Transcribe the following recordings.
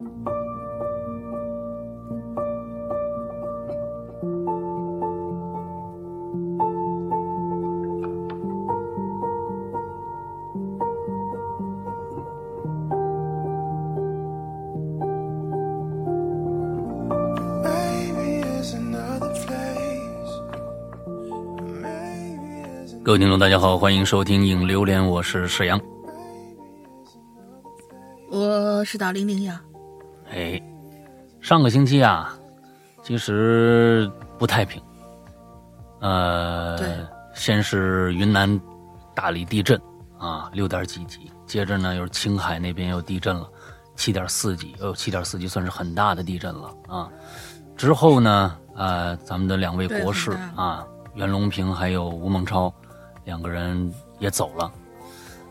各位听众，大家好，欢迎收听《影榴莲》，我是沈阳，我是大玲玲呀。哎，上个星期啊，其实不太平。呃，先是云南大理地震啊，六点几级，接着呢又是青海那边又地震了，七点四级，哦，七点四级算是很大的地震了啊。之后呢，呃，咱们的两位国士啊，袁隆平还有吴孟超。两个人也走了，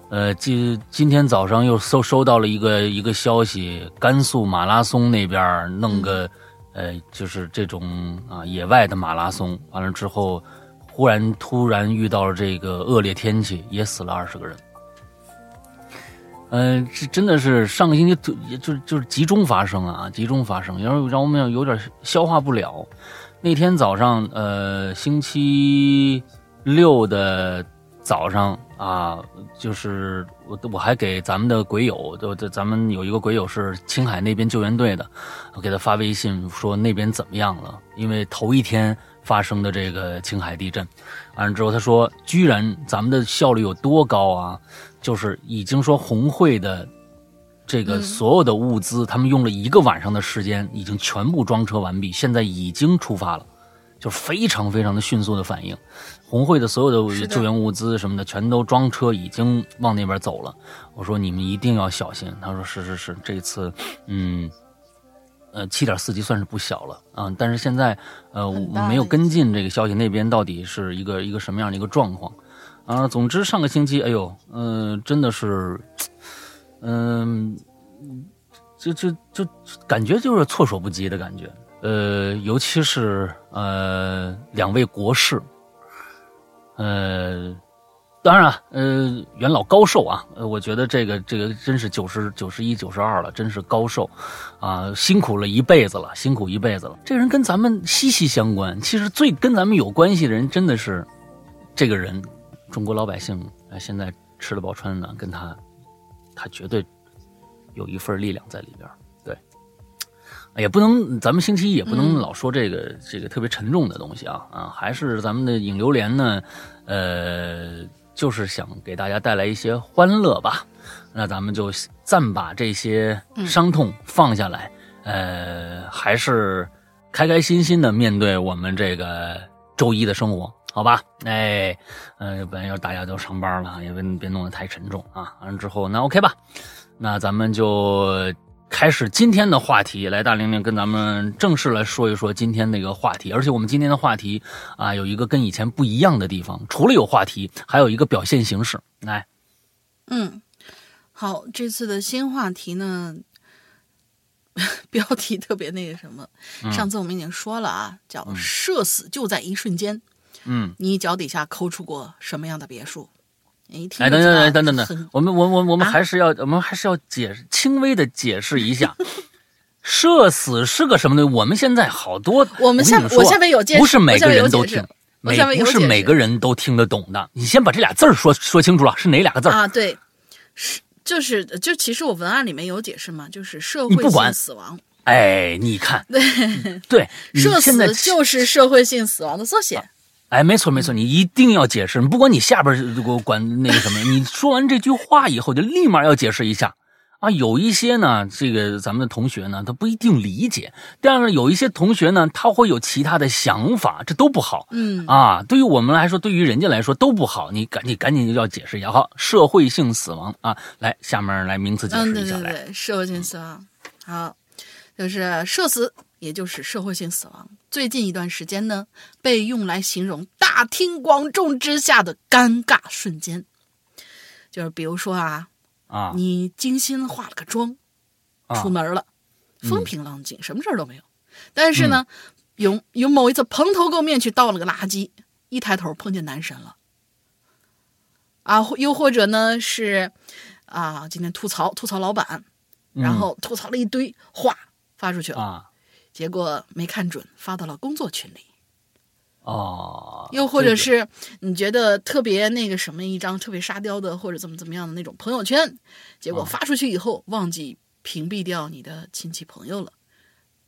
呃，今今天早上又收收到了一个一个消息，甘肃马拉松那边弄个，呃，就是这种啊野外的马拉松，完了之后，忽然突然遇到了这个恶劣天气，也死了二十个人。嗯，这真的是上个星期就就就是集中发生啊，集中发生，然后让我们有点消化不了。那天早上，呃，星期。六的早上啊，就是我我还给咱们的鬼友，就咱们有一个鬼友是青海那边救援队的，我给他发微信说那边怎么样了？因为头一天发生的这个青海地震，完了之后他说，居然咱们的效率有多高啊？就是已经说红会的这个所有的物资，他们用了一个晚上的时间，已经全部装车完毕，现在已经出发了，就非常非常的迅速的反应。红会的所有的救援物资什么的，全都装车，已经往那边走了。我说你们一定要小心。他说是是是，这次，嗯，呃，七点四级算是不小了啊。但是现在，呃，我没有跟进这个消息，那边到底是一个一个什么样的一个状况啊？总之，上个星期，哎呦，嗯，真的是，嗯，就就就感觉就是措手不及的感觉。呃，尤其是呃两位国士。呃，当然，呃，元老高寿啊，我觉得这个这个真是九十九十一九十二了，真是高寿，啊，辛苦了一辈子了，辛苦一辈子了。这个人跟咱们息息相关，其实最跟咱们有关系的人，真的是这个人，中国老百姓啊，现在吃得饱穿得暖，跟他，他绝对有一份力量在里边。也不能，咱们星期一也不能老说这个这个特别沉重的东西啊啊，还是咱们的影流连呢，呃，就是想给大家带来一些欢乐吧。那咱们就暂把这些伤痛放下来，呃，还是开开心心的面对我们这个周一的生活，好吧？哎，呃，本来要大家都上班了，也别别弄得太沉重啊。完了之后，那 OK 吧？那咱们就。开始今天的话题，来大玲玲跟咱们正式来说一说今天那个话题。而且我们今天的话题啊，有一个跟以前不一样的地方，除了有话题，还有一个表现形式。来，嗯，好，这次的新话题呢，标题特别那个什么，上次我们已经说了啊，叫“社死就在一瞬间”。嗯，你脚底下抠出过什么样的别墅？哎，等等等等等等，我们我我我们还是要我们还是要解释轻微的解释一下，社死是个什么东西？我们现在好多，我们下我下面有解释，不是每个人都听，每不是每个人都听得懂的。你先把这俩字儿说说清楚了，是哪俩个字啊？对，是就是就其实我文案里面有解释嘛，就是社会性死亡。哎，你看，对对，社死就是社会性死亡的缩写。哎，没错没错，你一定要解释。不管你下边给我管那个什么，你 说完这句话以后，就立马要解释一下啊。有一些呢，这个咱们的同学呢，他不一定理解；第二个，有一些同学呢，他会有其他的想法，这都不好。嗯啊，对于我们来说，对于人家来说都不好。你赶紧赶紧就要解释一下。好，社会性死亡啊，来下面来名词解释一下来。社会性死亡，好，就是社死。也就是社会性死亡，最近一段时间呢，被用来形容大庭广众之下的尴尬瞬间，就是比如说啊，啊，你精心化了个妆，出门了，风平浪静，什么事儿都没有，但是呢，有有某一次蓬头垢面去倒了个垃圾，一抬头碰见男神了，啊，又或者呢是啊，今天吐槽吐槽老板。然后吐槽了一堆，哗发出去了，啊结果没看准，发到了工作群里。哦，又或者是你觉得特别那个什么一张特别沙雕的或者怎么怎么样的那种朋友圈，结果啊。发出去以后忘记屏蔽掉你的亲戚朋友了。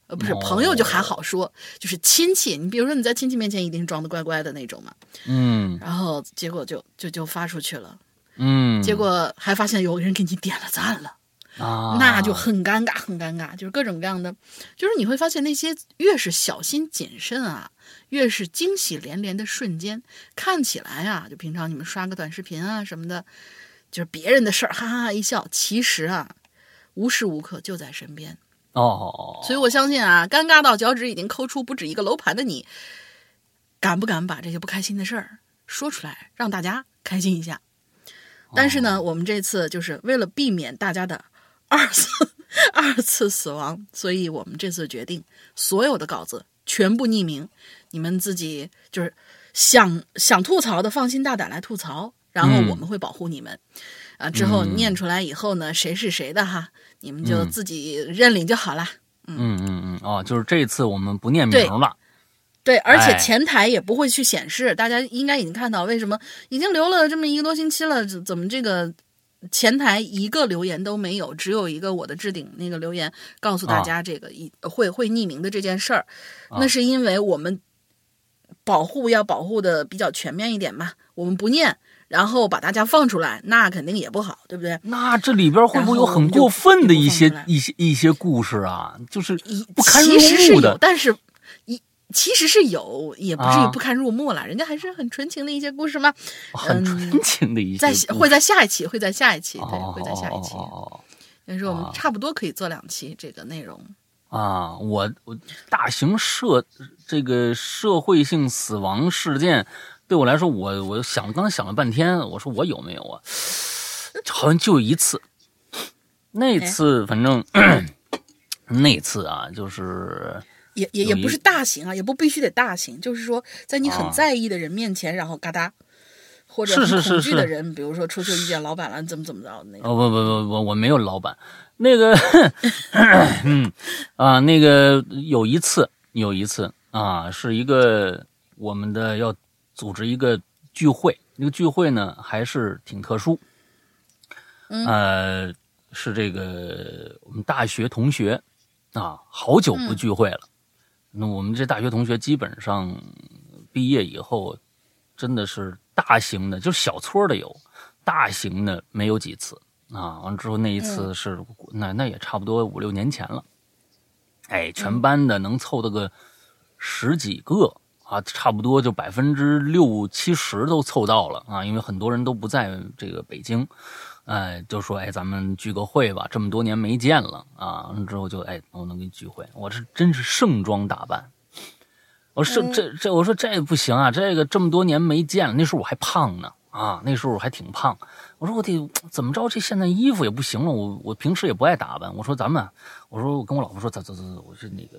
呃，不是哦。朋友就还好说，就是亲戚。你比如说你在亲戚面前一定装的乖乖的那种嘛，嗯。然后结果就就就发出去了，嗯，结果还发现有人给你点了赞了，啊，那就很尴尬，很尴尬。就是各种各样的，就是你会发现那些越是小心谨慎啊，越是惊喜连连的瞬间，看起来啊，就平常你们刷个短视频啊什么的，就是别人的事儿，哈哈哈一笑，其实啊，无时无刻就在身边。哦，所以我相信啊，尴尬到脚趾已经抠出不止一个楼盘的你，敢不敢把这些不开心的事儿说出来，让大家开心一下？但是呢，我们这次就是为了避免大家的二 次二次死亡，所以我们这次决定所有的稿子全部匿名，你们自己就是想想吐槽的，放心大胆来吐槽，然后嗯。我们会保护你们。啊，之后嗯。念出来以后呢，谁是谁的哈，你们就嗯。自己认领就好了。嗯。嗯嗯哦，就是这次我们不念名了，对，而且哎。前台也不会去显示，大家应该已经看到，为什么已经留了这么一个多星期了，怎怎么这个前台一个留言都没有，只有一个我的置顶那个留言告诉大家这个一、会会匿名的这件事儿，啊那是因为我们保护要保护的比较全面一点嘛，我们不念，然后把大家放出来，那肯定也不好，对不对？那这里边会不会有很过分的一些一些一些故事啊？就是一不堪其实是有入目的，但是一其实是有，也不至于啊不堪入目了，人家还是很纯情的一些故事嘛。很纯情的一些在，会在下一期，会在下一期，对，哦会在下一期。但是我们啊差不多可以做两期这个内容。啊，我我大型社这个社会性死亡事件，对我来说，我我想刚想了半天，我说我有没有啊？好像就一次，那次反正 那次啊，就是也也也不是大型啊，也不必须得大型，就是说在你很啊在意的人面前，然后嘎哒，或者是恐惧的人，比如说出去遇见老板了，怎么怎么着的那种。哦不不不不，我没有老板，那个 嗯啊那个有一次有一次啊，是一个我们的要组织一个聚会，那个聚会呢还是挺特殊，嗯呃是这个我们大学同学啊，好久不聚会了。那我们这大学同学基本上毕业以后，真的是大型的，就是小撮的有，大型的没有几次啊。完了之后那一次是、那那也差不多五六年前了，哎，全班的能凑到个十几个啊，差不多就百分之六七十都凑到了啊，因为很多人都不在这个北京。哎，就说哎，咱们聚个会吧，这么多年没见了啊。之后就哎，我能给你聚会，我这真是盛装打扮。我说嗯这这，我说这不行啊，这个这么多年没见了，那时候我还胖呢啊，那时候我还挺胖。我说我得怎么着，这现在衣服也不行了，我我平时也不爱打扮。我说咱们，我说我跟我老婆说，走走走走，我说那个，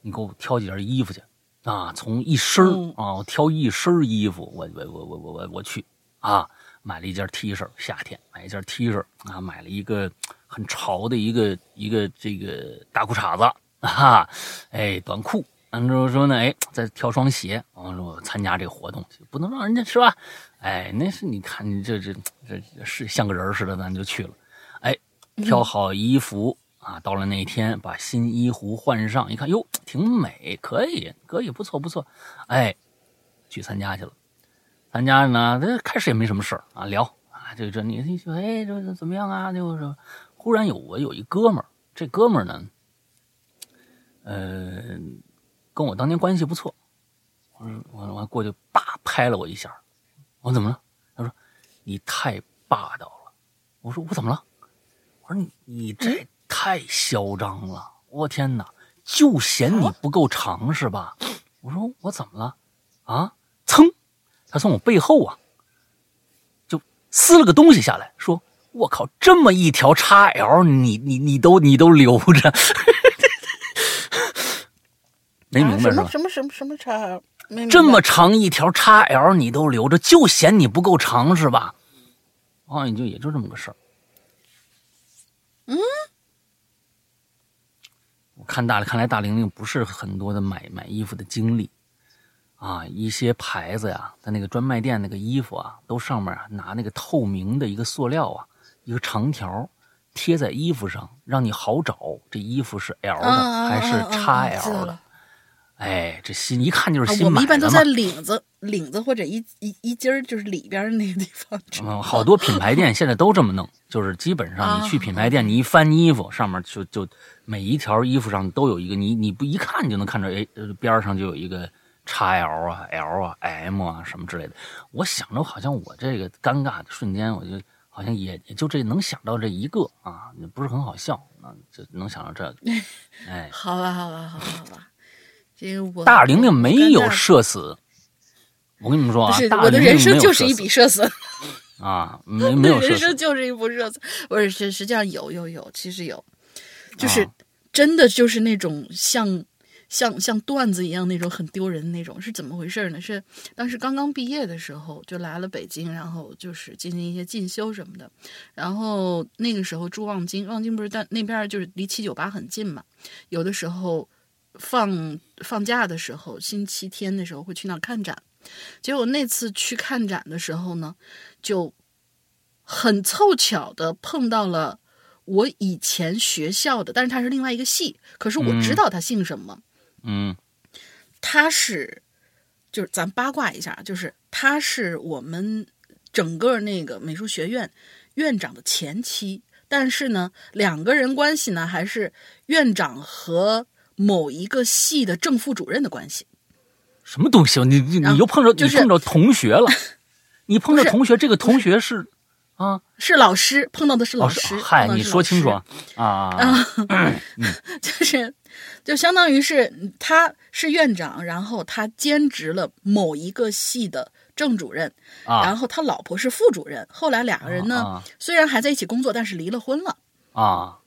你给我挑几件衣服去啊，从一身啊，我挑一身衣服，我我我我我我我去啊。买了一件 T 恤，夏天买一件 T 恤啊，买了一个很潮的一个一个这个大裤衩子啊，哎，短裤。完之后说呢，哎，再挑双鞋。完了，我参加这个活动，不能让人家是吧？哎，那是你看你这这这是像个人似的，咱就去了。哎，挑好衣服啊，到了那天把新衣服换上，一看哟，挺美，可以，可以，不错不错。哎，去参加去了。参加呢，这开始也没什么事儿啊，聊啊，就这你你说哎，这怎么样啊？就是忽然有我有一哥们儿，这哥们儿呢，呃，跟我当年关系不错，我说我我过去叭拍了我一下，我说怎么了？他说你太霸道了。我说我怎么了？我说你你这太嚣张了，我天哪！就嫌你不够长是吧？我说我怎么了？啊，噌！他从我背后啊，就撕了个东西下来，说：“我靠，这么一条 XL，你你你都你都留着，没明白是吧？啊什么什么什么什么叉？没这么长一条 XL 你都留着，就嫌你不够长是吧？啊，也就也就这么个事儿。看大看来大玲玲不是很多的买买衣服的经历啊，一些牌子呀，在那个专卖店那个衣服啊，都上面啊拿那个透明的一个塑料啊，一个长条贴在衣服上，让你好找这衣服是 L 的啊还是啊啊 x 啊知道 L 的了。哎，这新一看就是啊新买的嘛。我们一般都在领子、领子或者一一一襟儿，就是里边儿那个地方。嗯，好多品牌店现在都这么弄，就是基本上你去品牌店，你一翻衣服，上面就就每一条衣服上都有一个，你你不一看就能看着，哎，呃边上就有一个 x L 啊、L 啊、M 啊什么之类的。我想着好像我这个尴尬的瞬间，我就好像也也就这能想到这一个啊，也不是很好笑啊，就能想到这个。哎，好吧，好吧，好吧，好吧。这个我大玲玲没有社死，我跟你们说啊不是，我的人生就是一笔社死，啊，没没有社人生就是一部社死。不是，实实际上有有有，其实有，就是啊真的就是那种像像像段子一样那种很丢人的那种，是怎么回事呢？是当时刚刚毕业的时候就来了北京，然后就是进行一些进修什么的，然后那个时候住望京，望京不是在那边就是离七九八很近嘛，有的时候放放假的时候，星期天的时候会去那儿看展。结果那次去看展的时候呢，就很凑巧的碰到了我以前学校的，但是他是另外一个系，可是我知道他姓什么，嗯他是就是咱八卦一下，就是他是我们整个那个美术学院院长的前妻，但是呢，两个人关系呢还是院长和某一个系的正副主任的关系。什么东西？你你你又碰着、就是你碰着同学了，你碰着同学，这个同学是啊，是老师碰到的是老老师，嗨，你说清楚啊啊 就是就相当于是他是院长，然后他兼职了某一个系的正主任，啊然后他老婆是副主任。后来两个人呢，啊虽然还在一起工作，但是离了婚了。啊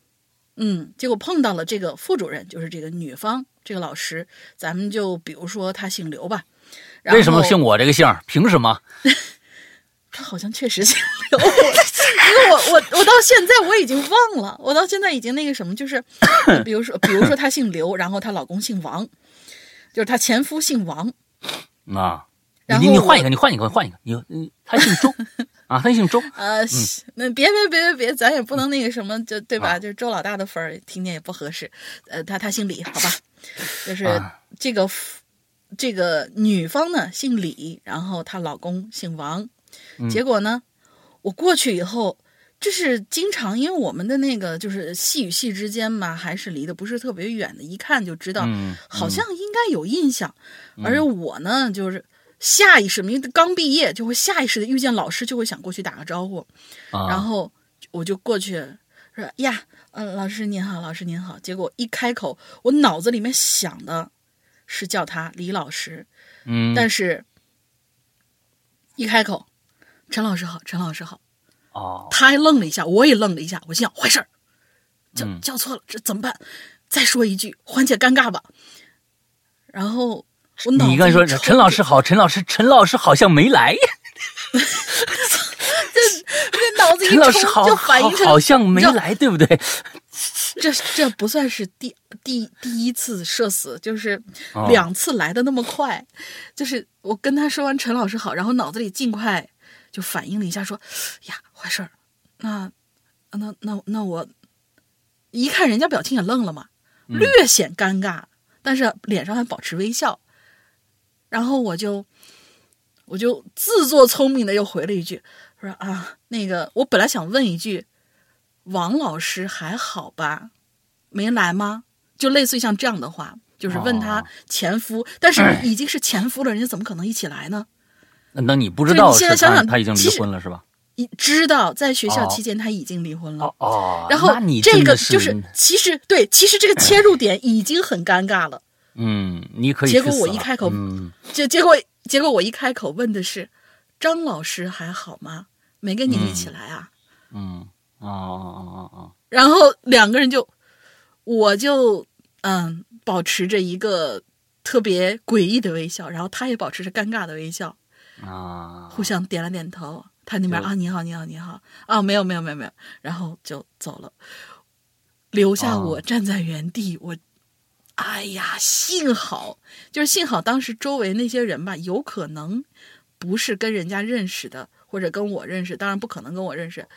嗯，结果碰到了这个副主任，就是这个女方这个老师，咱们就比如说他姓刘吧。为什么姓我这个姓？凭什么？他好像确实姓刘，因为我我我到现在我已经忘了，我到现在已经那个什么，就是 比如说比如说她姓刘，然后她老公姓王，就是她前夫姓王，啊，然后你你换一个，你换一个，换一个，你你他姓周 啊，他姓周呃，那别别别别别，咱也不能那个什么，就对吧？啊就是周老大的粉儿听见也不合适。呃，他他姓李，好吧？就是啊这个、这个女方呢姓李，然后她老公姓王。嗯结果呢，我过去以后，就是经常因为我们的那个就是系与系之间嘛，还是离得不是特别远的，一看就知道，嗯好像应该有印象。而且我呢，就是下意识，因为刚毕业，就会下意识的遇见老师，就会想过去打个招呼。啊，然后我就过去说呀，嗯、老师您好，老师您好。结果一开口，我脑子里面想的是叫他李老师，嗯，但是一开口，陈老师好，陈老师好。哦，他还愣了一下，我也愣了一下，我心想坏事儿，叫嗯叫错了，这怎么办？再说一句，缓解尴尬吧。然后我脑你刚说陈老师好，陈老师陈老师好像没来，这这脑子一陈老师好抽就反好应成好像没来，对不对？这这不算是第第第一次社死，就是哦两次来的那么快。就是我跟他说完陈老师好，然后脑子里尽快就反应了一下，说呀坏事儿，那那那那我一看人家表情也愣了嘛，嗯略显尴尬，但是脸上还保持微笑。然后我就我就自作聪明的又回了一句，说啊那个我本来想问一句。王老师还好吧？没来吗？就类似于像这样的话，就是问他哦前夫，但是 已经是前夫了，人家怎么可能一起来呢？那那你不知道现在想想他已经离婚了是吧？你知道在学校哦期间他已经离婚了，哦哦，然后你这个就是其实对，其实这个 切入点已经很尴尬了。嗯，你可以结果我一开口嗯结结果结果我一开口问的是张老师还好吗？没跟你一起来啊？嗯哦哦哦哦然后两个人就，我就嗯保持着一个特别诡异的微笑，然后他也保持着尴尬的微笑，哦啊，互相点了点头。他那边啊，你好，你好，你好啊，没有，没有，没有，没有，然后就走了，留下哦我站在原地。我哎呀，幸好就是幸好当时周围那些人吧，有可能不是跟人家认识的，或者跟我认识，当然不可能跟我认识，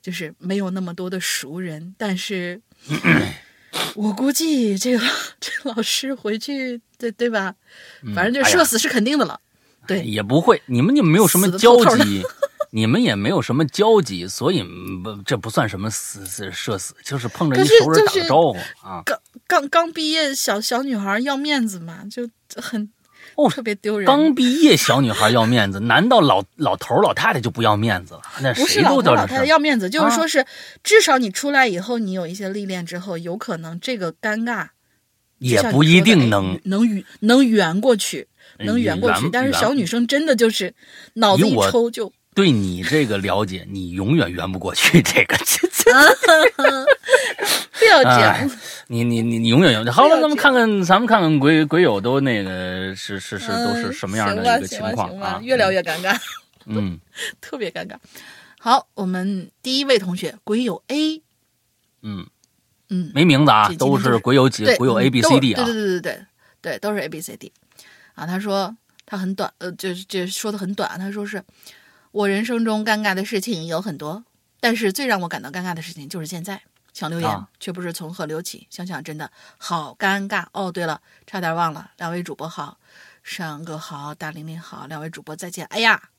就是没有那么多的熟人。但是，我估计这个 这个老师回去，对对吧？反正就社死是肯定的了。对，也不会，你们就没有什么交集，你们也没有什么交集，所以这不算什么死死社死，就是碰着一熟人打个招呼啊。刚刚刚毕业小小女孩要面子嘛，就很哦特别丢人。刚毕业小女孩要面子，难道老老头老太太就不要面子了？那不是谁老头老太太。要面子，就是啊说是至少你出来以后，你有一些历练之后，有可能这个尴尬就也不一定能能圆能圆过去，能圆过去。但是小女生真的就是脑子一抽就对你这个了解，你永远圆不过去这个。不要这样。哎你你你你永远圆。好了，咱们看看，咱们看看鬼鬼友都那个是是是都是嗯什么样的一个情况啊？越聊越尴尬，嗯 特别尴尬。好，我们第一位同学鬼友 A，嗯，嗯，没名字啊都都是鬼友几，鬼友嗯 A B 都 C 是 D 啊对。对对对对对，都是 A B C D 啊。他说他很短，呃，就是就说的很短。他说是我人生中尴尬的事情有很多，但是最让我感到尴尬的事情就是现在想留言，啊却不知从何留起。想想真的好尴尬。哦，对了，差点忘了，两位主播好，上哥好，大玲玲好，两位主播再见。哎呀，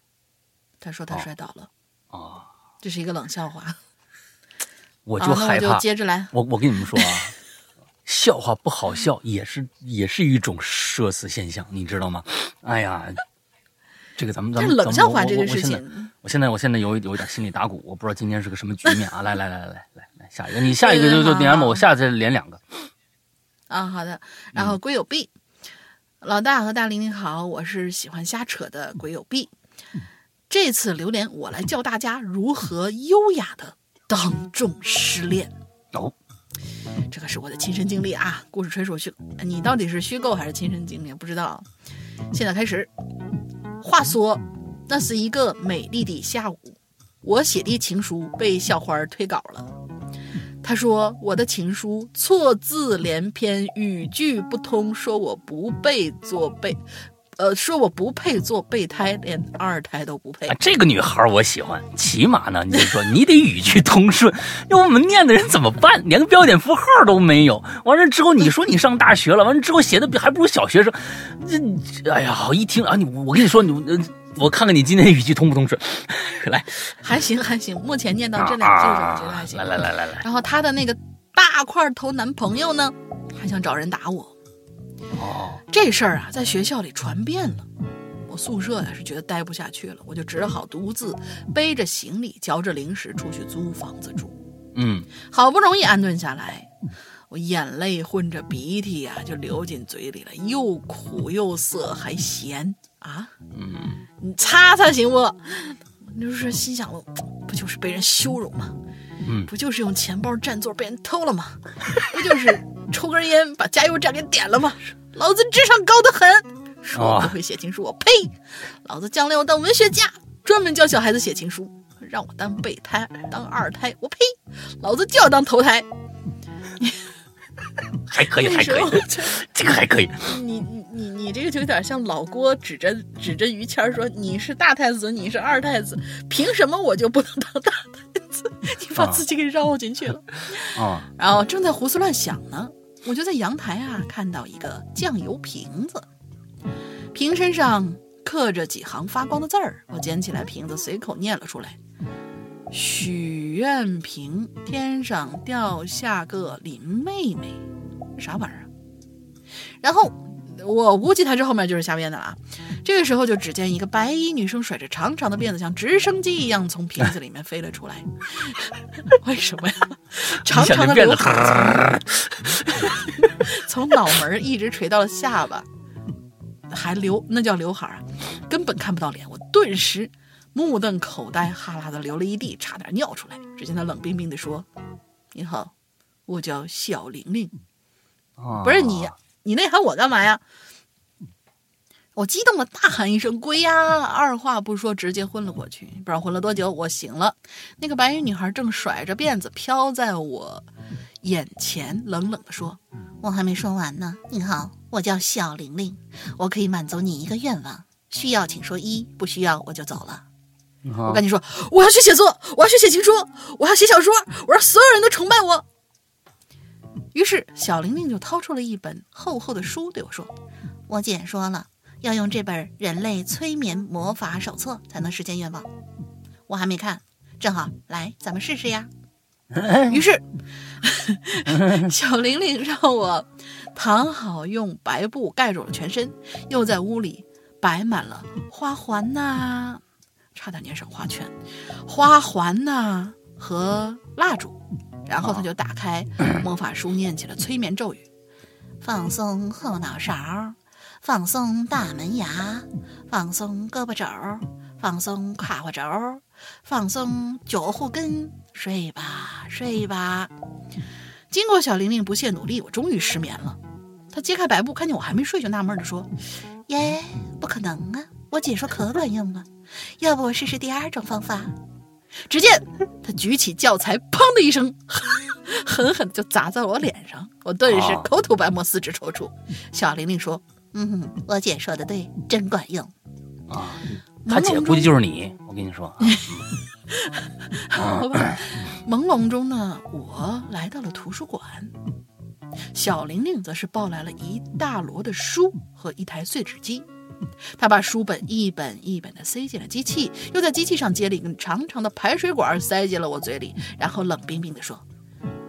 他说他哦摔倒了，啊，这是一个冷笑话。我啊，我就就害怕。接着来。我我跟你们说啊，笑话不好笑也是也是一种社死现象，你知道吗？哎呀，这个咱们咱但们冷笑话这个事情，我现在我现在有有一点心里打鼓，我不知道今天是个什么局面啊！来来来来来来来，下一个，你下一个就就嗯连吧，我下次连两个。啊，好的。然嗯后鬼友 B，、老大和大玲玲好，我是喜欢瞎扯的鬼友 B。这次榴莲我来教大家如何优雅的当众失恋。哦，这可是我的亲身经历啊，故事纯属虚，你到底是虚构还是亲身经历？不知道。现在开始。话说，那是一个美丽的下午，我写的情书被校花推稿了。他说我的情书错字连篇，语句不通，说我不配做备，呃，说我不配做备胎，连二胎都不配啊，。这个女孩我喜欢，起码呢，你就说你得语句通顺，要我们念的人怎么办？连个标点符号都没有。完了之后，你说你上大学了，完了之后写的比还不如小学生。这，哎呀，一听啊，你我跟你说，你呃我看看你今天语句通不通顺。来，还行还行，目前念到这啊两句，我觉得还行。来来来来来，然后她的那个大块头男朋友呢，还想找人打我。哦，这事儿啊，在学校里传遍了。我宿舍呀是觉得待不下去了，我就只好独自背着行李，嚼着零食出去租房子住。嗯，好不容易安顿下来，我眼泪混着鼻涕呀、就流进嘴里了，又苦又涩还咸啊！嗯，你擦擦行不？我就是心想，不就是被人羞辱吗？嗯不就是用钱包占座被人偷了吗？不就是抽根烟把加油站给点了吧？老子智商高得很，说我不会写情书，我呸！老子将来要当文学家，专门教小孩子写情书，让我当备胎、当二胎，我呸！老子就要当头胎。还可以，还可以这个还可以。你你你你这个就有点像老郭指着指着于谦说你是大太子，你是二太子，凭什么我就不能当大太子？你把自己给绕进去了。啊，然后正在胡思乱想呢，我就在阳台啊看到一个酱油瓶子，瓶身上刻着几行发光的字儿，我捡起来瓶子随口念了出来：“许愿瓶，天上掉下个林妹妹，啥玩意儿？”然后我估计他这后面就是瞎编的了啊。这个时候，就只见一个白衣女生甩着长长的辫子，像直升机一样从瓶子里面飞了出来。为什么呀？长长的刘海儿从从脑门儿一直垂到了下巴，还留那叫刘海儿啊，根本看不到脸。我顿时目瞪口呆，哈喇子流了一地，差点尿出来。只见他冷冰冰地说：“你好，我叫小玲玲。”啊不是你，你那喊我干嘛呀？我激动的大喊一声“龟呀”，二话不说直接昏了过去。不知道昏了多久，我醒了，那个白衣女孩正甩着辫子飘在我眼前，冷冷的说：“我还没说完呢。你好，我叫小玲玲，我可以满足你一个愿望，需要请说一，不需要我就走了。”我赶紧说：“我要去写作，我要去写情书，我要写小说，我让所有人都崇拜我。”于是小玲玲就掏出了一本厚厚的书，对我说：“我姐说了，要用这本《人类催眠魔法手册》才能实现愿望。我还没看，正好来，咱们试试呀。”于是，小玲玲让我躺好，用白布盖住了全身，又在屋里摆满了花环呐，差点念成花圈，花环呐和蜡烛。然后他就打开 魔法书，念起了催眠咒语：放松后脑勺，放松大门牙，放松胳膊肘，放松胯骨轴，放松脚后跟。睡吧，睡吧。经过小玲玲不懈努力，我终于失眠了。她揭开白布，看见我还没睡，就纳闷地说：“耶，不可能啊！我姐说可管用了，要不我试试第二种方法？”只见他举起教材，砰的一声，狠狠就砸在了我脸上。我顿时口吐白沫，四肢抽搐。小玲玲说：“嗯，我姐说的对，真管用。”啊，他姐估计就是你，我跟你说。好吧，朦胧中呢，我来到了图书馆，小玲玲则是抱来了一大摞的书和一台碎纸机。她把书本一本一本的塞进了机器，又在机器上接了一根长长的排水管塞进了我嘴里，然后冷冰冰地说：“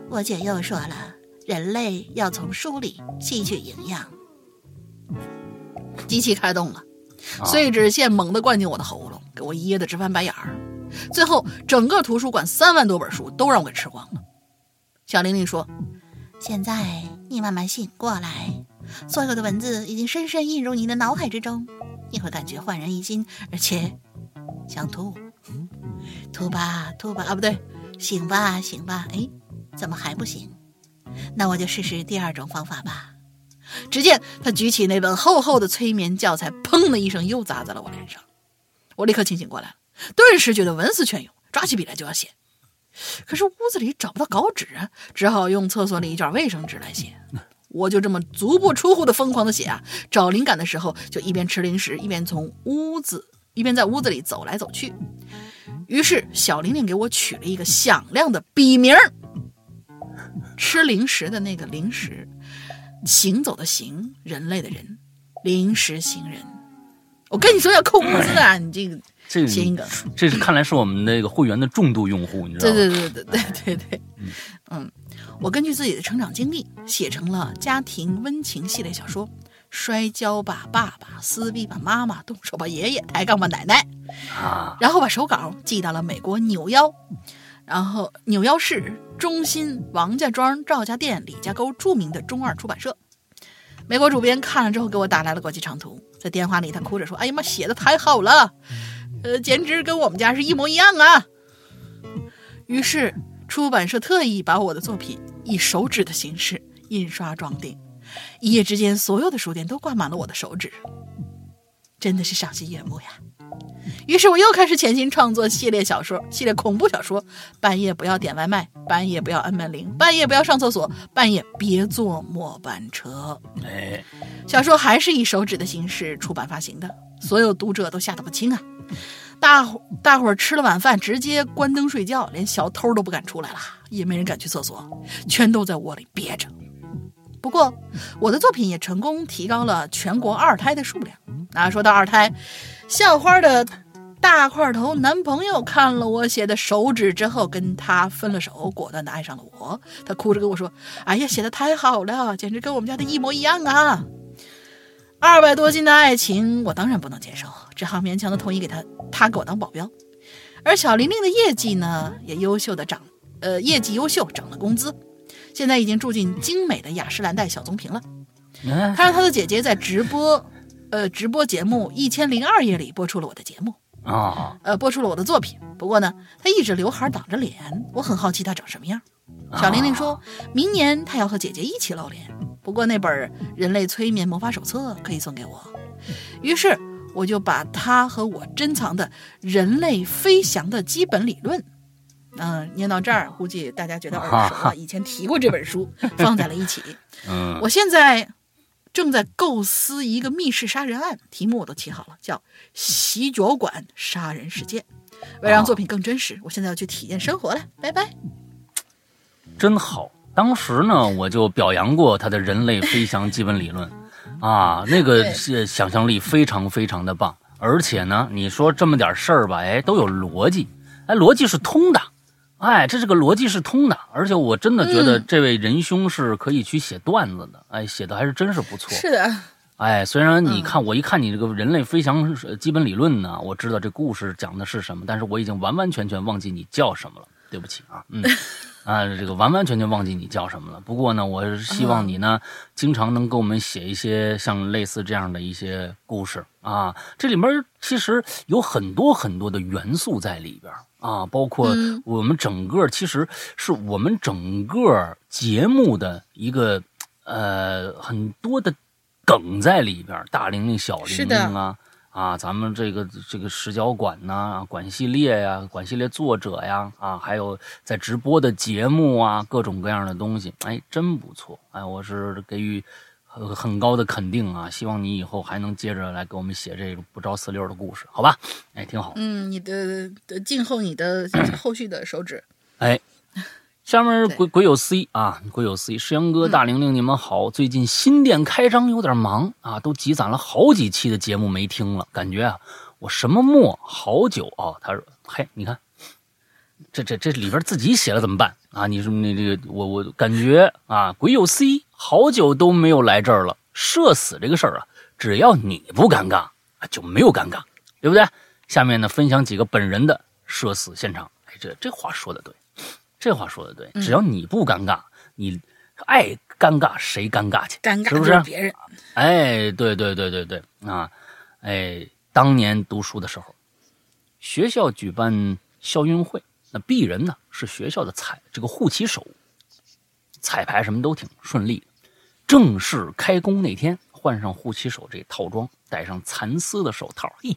我姐又说了，人类要从书里吸取营养。”机器开动了，碎纸屑猛地灌进我的喉咙，给我噎得直翻白眼儿。最后，整个图书馆三万多本书都让我给吃光了。小玲玲说：“现在你慢慢醒过来，所有的文字已经深深印入你的脑海之中，你会感觉焕然一新，而且想吐。吐吧，吐吧，啊，不对，醒吧，醒吧。哎，怎么还不醒？那我就试试第二种方法吧。”只见他举起那本厚厚的催眠教材，砰的一声又砸在了我脸上。我立刻清醒过来了。顿时觉得文思泉涌，抓起笔来就要写，可是屋子里找不到稿纸啊，只好用厕所里一卷卫生纸来写。我就这么足不出户的疯狂的写啊，找灵感的时候就一边吃零食，一边从屋子一边在屋子里走来走去。于是小玲玲给我取了一个响亮的笔名儿，吃零食的那个零食，行走的行，人类的人，零食行人。我跟你说要扣工资的，你这个。这个，这是看来是我们那个会员的重度用户，你知道吗？对对对对对对对，嗯，我根据自己的成长经历写成了家庭温情系列小说，摔跤吧爸爸，撕逼吧妈妈，动手吧爷爷，抬杠吧奶奶，啊，然后把手稿寄到了美国纽腰，然后纽腰市中心王家庄赵家店李家沟著名的中二出版社，美国主编看了之后给我打来了国际长途，在电话里他哭着说：“哎呀妈，写的太好了。”呃，简直跟我们家是一模一样啊！于是出版社特意把我的作品以手指的形式印刷装订，一夜之间，所有的书店都挂满了我的手指，真的是赏心悦目呀！于是我又开始潜心创作系列小说、系列恐怖小说。半夜不要点外卖，半夜不要按门铃，半夜不要上厕所，半夜别坐末班车。哎，小说还是以手指的形式出版发行的，所有读者都吓得不轻啊！大伙大伙儿吃了晚饭，直接关灯睡觉，连小偷都不敢出来了，也没人敢去厕所，全都在窝里憋着。不过，我的作品也成功提高了全国二胎的数量。啊，说到二胎，校花的大块头男朋友看了我写的手指之后，跟他分了手，果断的爱上了我。他哭着跟我说：“哎呀，写的太好了，简直跟我们家的一模一样啊！”二百多斤的爱情，我当然不能接受，只好勉强的同意给他，他给我当保镖。而小玲玲的业绩呢，也优秀的涨，呃，业绩优秀，涨了工资，现在已经住进精美的雅诗兰黛小棕瓶了。他让他的姐姐在直播，呃，直播节目一千零二夜里播出了我的节目啊，呃，播出了我的作品。不过呢，他一直刘海挡着脸，我很好奇他长什么样。小玲玲说明年她要和姐姐一起露脸。不过那本《人类催眠魔法手册》可以送给我，于是我就把她和我珍藏的《人类飞翔的基本理论》嗯、念到这儿，估计大家觉得耳熟了，以前提过这本书，放在了一起。嗯，我现在正在构思一个密室杀人案，题目我都起好了，叫《洗脚馆杀人事件》。为了让作品更真实，我现在要去体验生活了。拜拜。真好。当时呢，我就表扬过他的人类飞翔基本理论，啊，那个是想象力非常非常的棒。而且呢，你说这么点事儿吧，哎，都有逻辑，哎，逻辑是通的，哎，这是个逻辑是通的。而且我真的觉得嗯这位仁兄是可以去写段子的，哎，写的还是真是不错。是的，哎，虽然你嗯看，我一看你这个人类飞翔呃基本理论呢，我知道这故事讲的是什么，但是我已经完完全全忘记你叫什么了，对不起啊，嗯，啊，这个完完全全忘记你叫什么了。不过呢，我是希望你呢，经常能给我们写一些像类似这样的一些故事啊，这里面其实有很多很多的元素在里边啊，包括嗯我们整个其实是我们整个节目的一个呃很多的梗在里边，大玲玲、小玲是的玲啊啊，咱们这个这个石角馆呐、馆系列呀、馆系列作者呀啊，还有在直播的节目啊，各种各样的东西，哎，真不错，哎，我是给予很很高的肯定啊，希望你以后还能接着来给我们写这个不着四六的故事，好吧？哎，挺好。嗯，你的的静候你的后续的手指。哎，下面鬼鬼有 C 啊，鬼有 C，石阳哥、大玲玲，你们好。最近新店开张有点忙啊，都积攒了好几期的节目没听了，感觉啊，我什么墨好久啊。他说，嘿，你看，这这这里边自己写了怎么办啊？你说那这个，我我感觉啊，鬼有 C 好久都没有来这儿了。社死这个事儿啊，只要你不尴尬啊，就没有尴尬，对不对？下面呢，分享几个本人的社死现场。哎，这这话说的对。这话说的对，只要你不尴尬，你爱尴尬谁尴尬去？尴尬是不是是别人。哎，对对对对对啊！哎，当年读书的时候，学校举办校运会，那鄙人呢是学校的彩这个护旗手，彩排什么都挺顺利的。正式开工那天，换上护旗手这套装，戴上蚕丝的手套，嘿，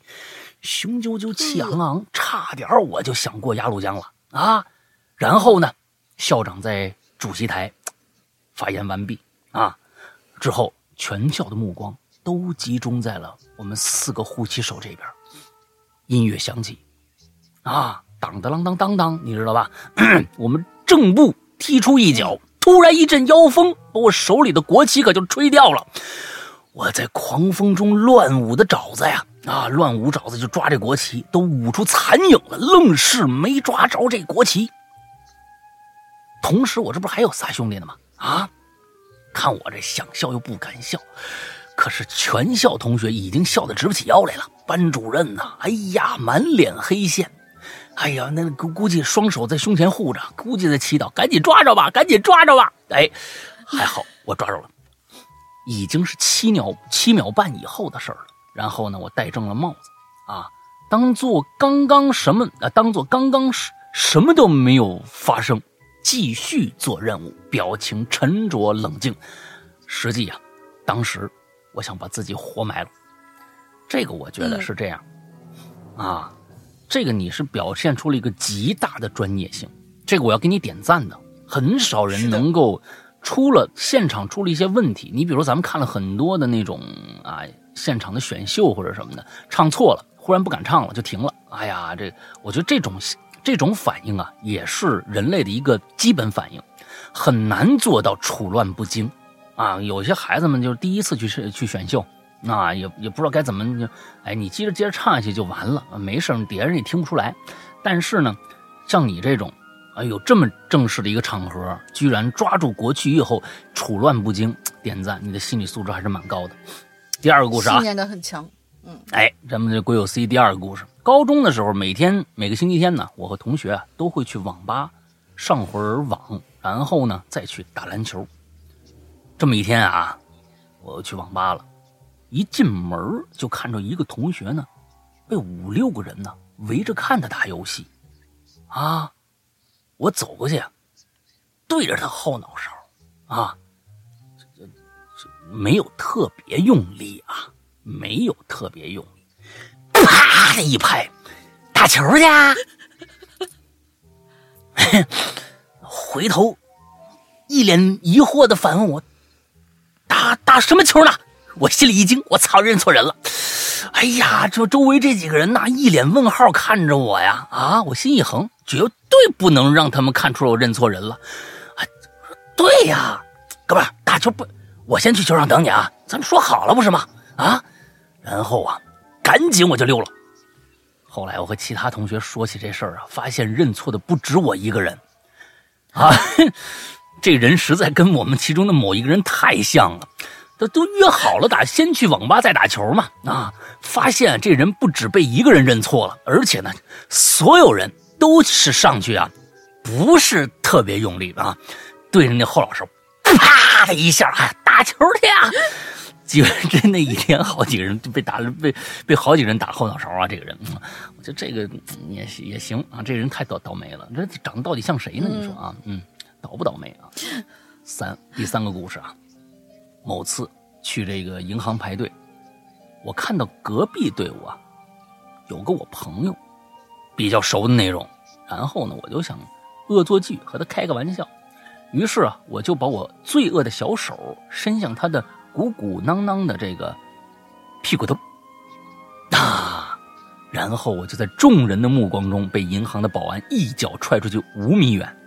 雄赳赳气昂昂，差点我就想过鸭绿江了啊！然后呢，校长在主席台发言完毕啊，之后全校的目光都集中在了我们四个护旗手这边。音乐响起，啊，当当啷当当当，你知道吧？我们正步踢出一脚，突然一阵妖风，把我手里的国旗可就吹掉了。我在狂风中乱舞的爪子呀，啊，乱舞爪子就抓这国旗，都舞出残影了，愣是没抓着这国旗。同时，我这不是还有仨兄弟呢吗？啊，看我这想笑又不敢笑，可是全校同学已经笑得直不起腰来了。班主任呐，哎呀，满脸黑线，哎呀，那估估计双手在胸前护着，估计在祈祷，赶紧抓着吧，赶紧抓着吧。哎，还好我抓着了，已经是七秒七秒半以后的事儿了。然后呢，我戴正了帽子啊，当做刚刚什么啊，当做刚刚什什么都没有发生。继续做任务，表情沉着冷静。实际呀、当时我想把自己活埋了。这个我觉得是这样，啊，这个你是表现出了一个极大的专业性，这个我要给你点赞的。很少人能够出了现场出了一些问题，你比如咱们看了很多的那种啊现场的选秀或者什么的，唱错了，忽然不敢唱了就停了。哎呀，这我觉得这种这种反应啊，也是人类的一个基本反应，很难做到处乱不惊啊。有些孩子们就是第一次去去选秀，那、也也不知道该怎么，哎，你接着接着唱下去就完了，没事，别人也听不出来。但是呢，像你这种，哎呦，这么正式的一个场合，居然抓住国旗以后处乱不惊，点赞，你的心理素质还是蛮高的。第二个故事啊信，念感很强。嗯哎，咱们这鬼友 C 第二个故事。高中的时候，每天每个星期天呢，我和同学啊都会去网吧上会儿网，然后呢再去打篮球。这么一天啊，我去网吧了，一进门就看着一个同学呢，被五六个人呢围着看他打游戏。啊，我走过去，对着他后脑勺，啊，这这没有特别用力啊。没有特别用，啪的一拍，打球去啊。回头一脸疑惑的反问我：“打打什么球呢？”我心里一惊，我操，认错人了！哎呀，这周围这几个人呐，一脸问号看着我呀！啊，我心一横，绝对不能让他们看出来我认错人了。啊，对呀，哥们儿，打球不，我先去球场等你啊，咱们说好了不是吗？啊，然后啊，赶紧我就溜了。后来我和其他同学说起这事儿啊，发现认错的不止我一个人，啊，这人实在跟我们其中的某一个人太像了。都都约好了打，先去网吧再打球嘛。啊，发现这人不止被一个人认错了，而且呢，所有人都是上去啊，不是特别用力啊，对着那后脑勺，啪的一下，哎，打球去呀！几个人真的一天好几个人就被打了，被被好几个人打后脑勺啊！这个人，我觉得这个也也行啊，这个人太倒倒霉了，这长得到底像谁呢？你说啊，嗯，倒不倒霉啊？三第三个故事啊。某次去这个银行排队，我看到隔壁队伍啊，有个我朋友比较熟的那种，然后呢，我就想恶作剧和他开个玩笑，于是啊，我就把我罪恶的小手伸向他的鼓鼓囊囊的这个屁股头，啊，然后我就在众人的目光中被银行的保安一脚踹出去五米远。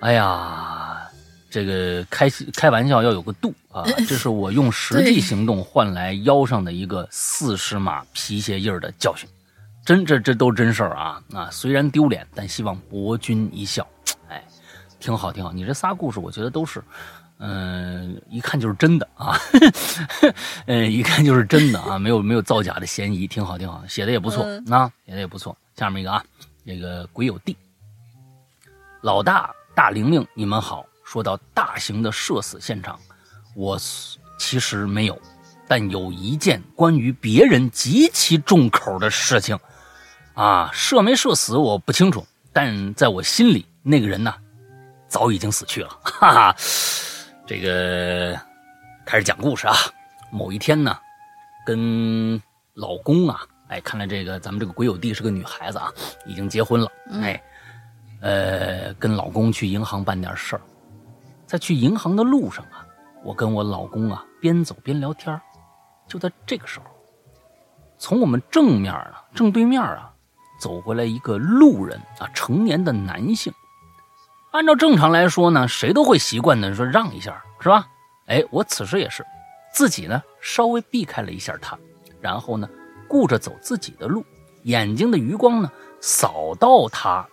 哎呀！这个开开玩笑要有个度啊！这是我用实际行动换来腰上的一个四十码皮鞋印的教训，真这这都真事儿啊！啊，虽然丢脸，但希望博君一笑。哎，挺好挺好，你这仨故事我觉得都是，嗯，一看就是真的啊，嗯，一看就是真的啊，没有没有造假的嫌疑，挺好挺好，写的也不错，那写的也不错。下面一个啊，这个鬼有地，老大大玲玲，你们好。说到大型的社死现场，我其实没有，但有一件关于别人极其重口的事情，啊，射没射死我不清楚，但在我心里，那个人呢，早已经死去了。哈哈，这个开始讲故事啊。某一天呢，跟老公啊，哎，看来这个咱们这个鬼友弟是个女孩子啊，已经结婚了，哎，呃，跟老公去银行办点事儿。在去银行的路上啊，我跟我老公啊边走边聊天就在这个时候，从我们正面啊正对面啊走过来一个路人啊，成年的男性。按照正常来说呢，谁都会习惯的说让一下，是吧？哎，我此时也是，自己呢稍微避开了一下他，然后呢顾着走自己的路，眼睛的余光呢扫到他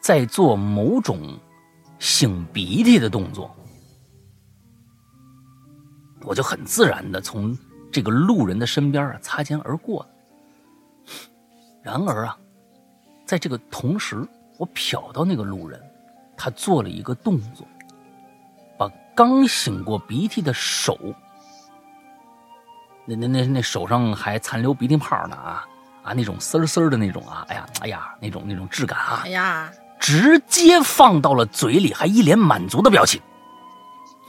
在做某种。擤鼻涕的动作，我就很自然的从这个路人的身边啊擦肩而过。然而啊，在这个同时，我瞟到那个路人，他做了一个动作，把刚擤过鼻涕的手，那那那那手上还残留鼻涕泡呢啊啊那种丝丝的那种啊，哎呀哎呀那种那种质感啊，哎呀。直接放到了嘴里，还一脸满足的表情。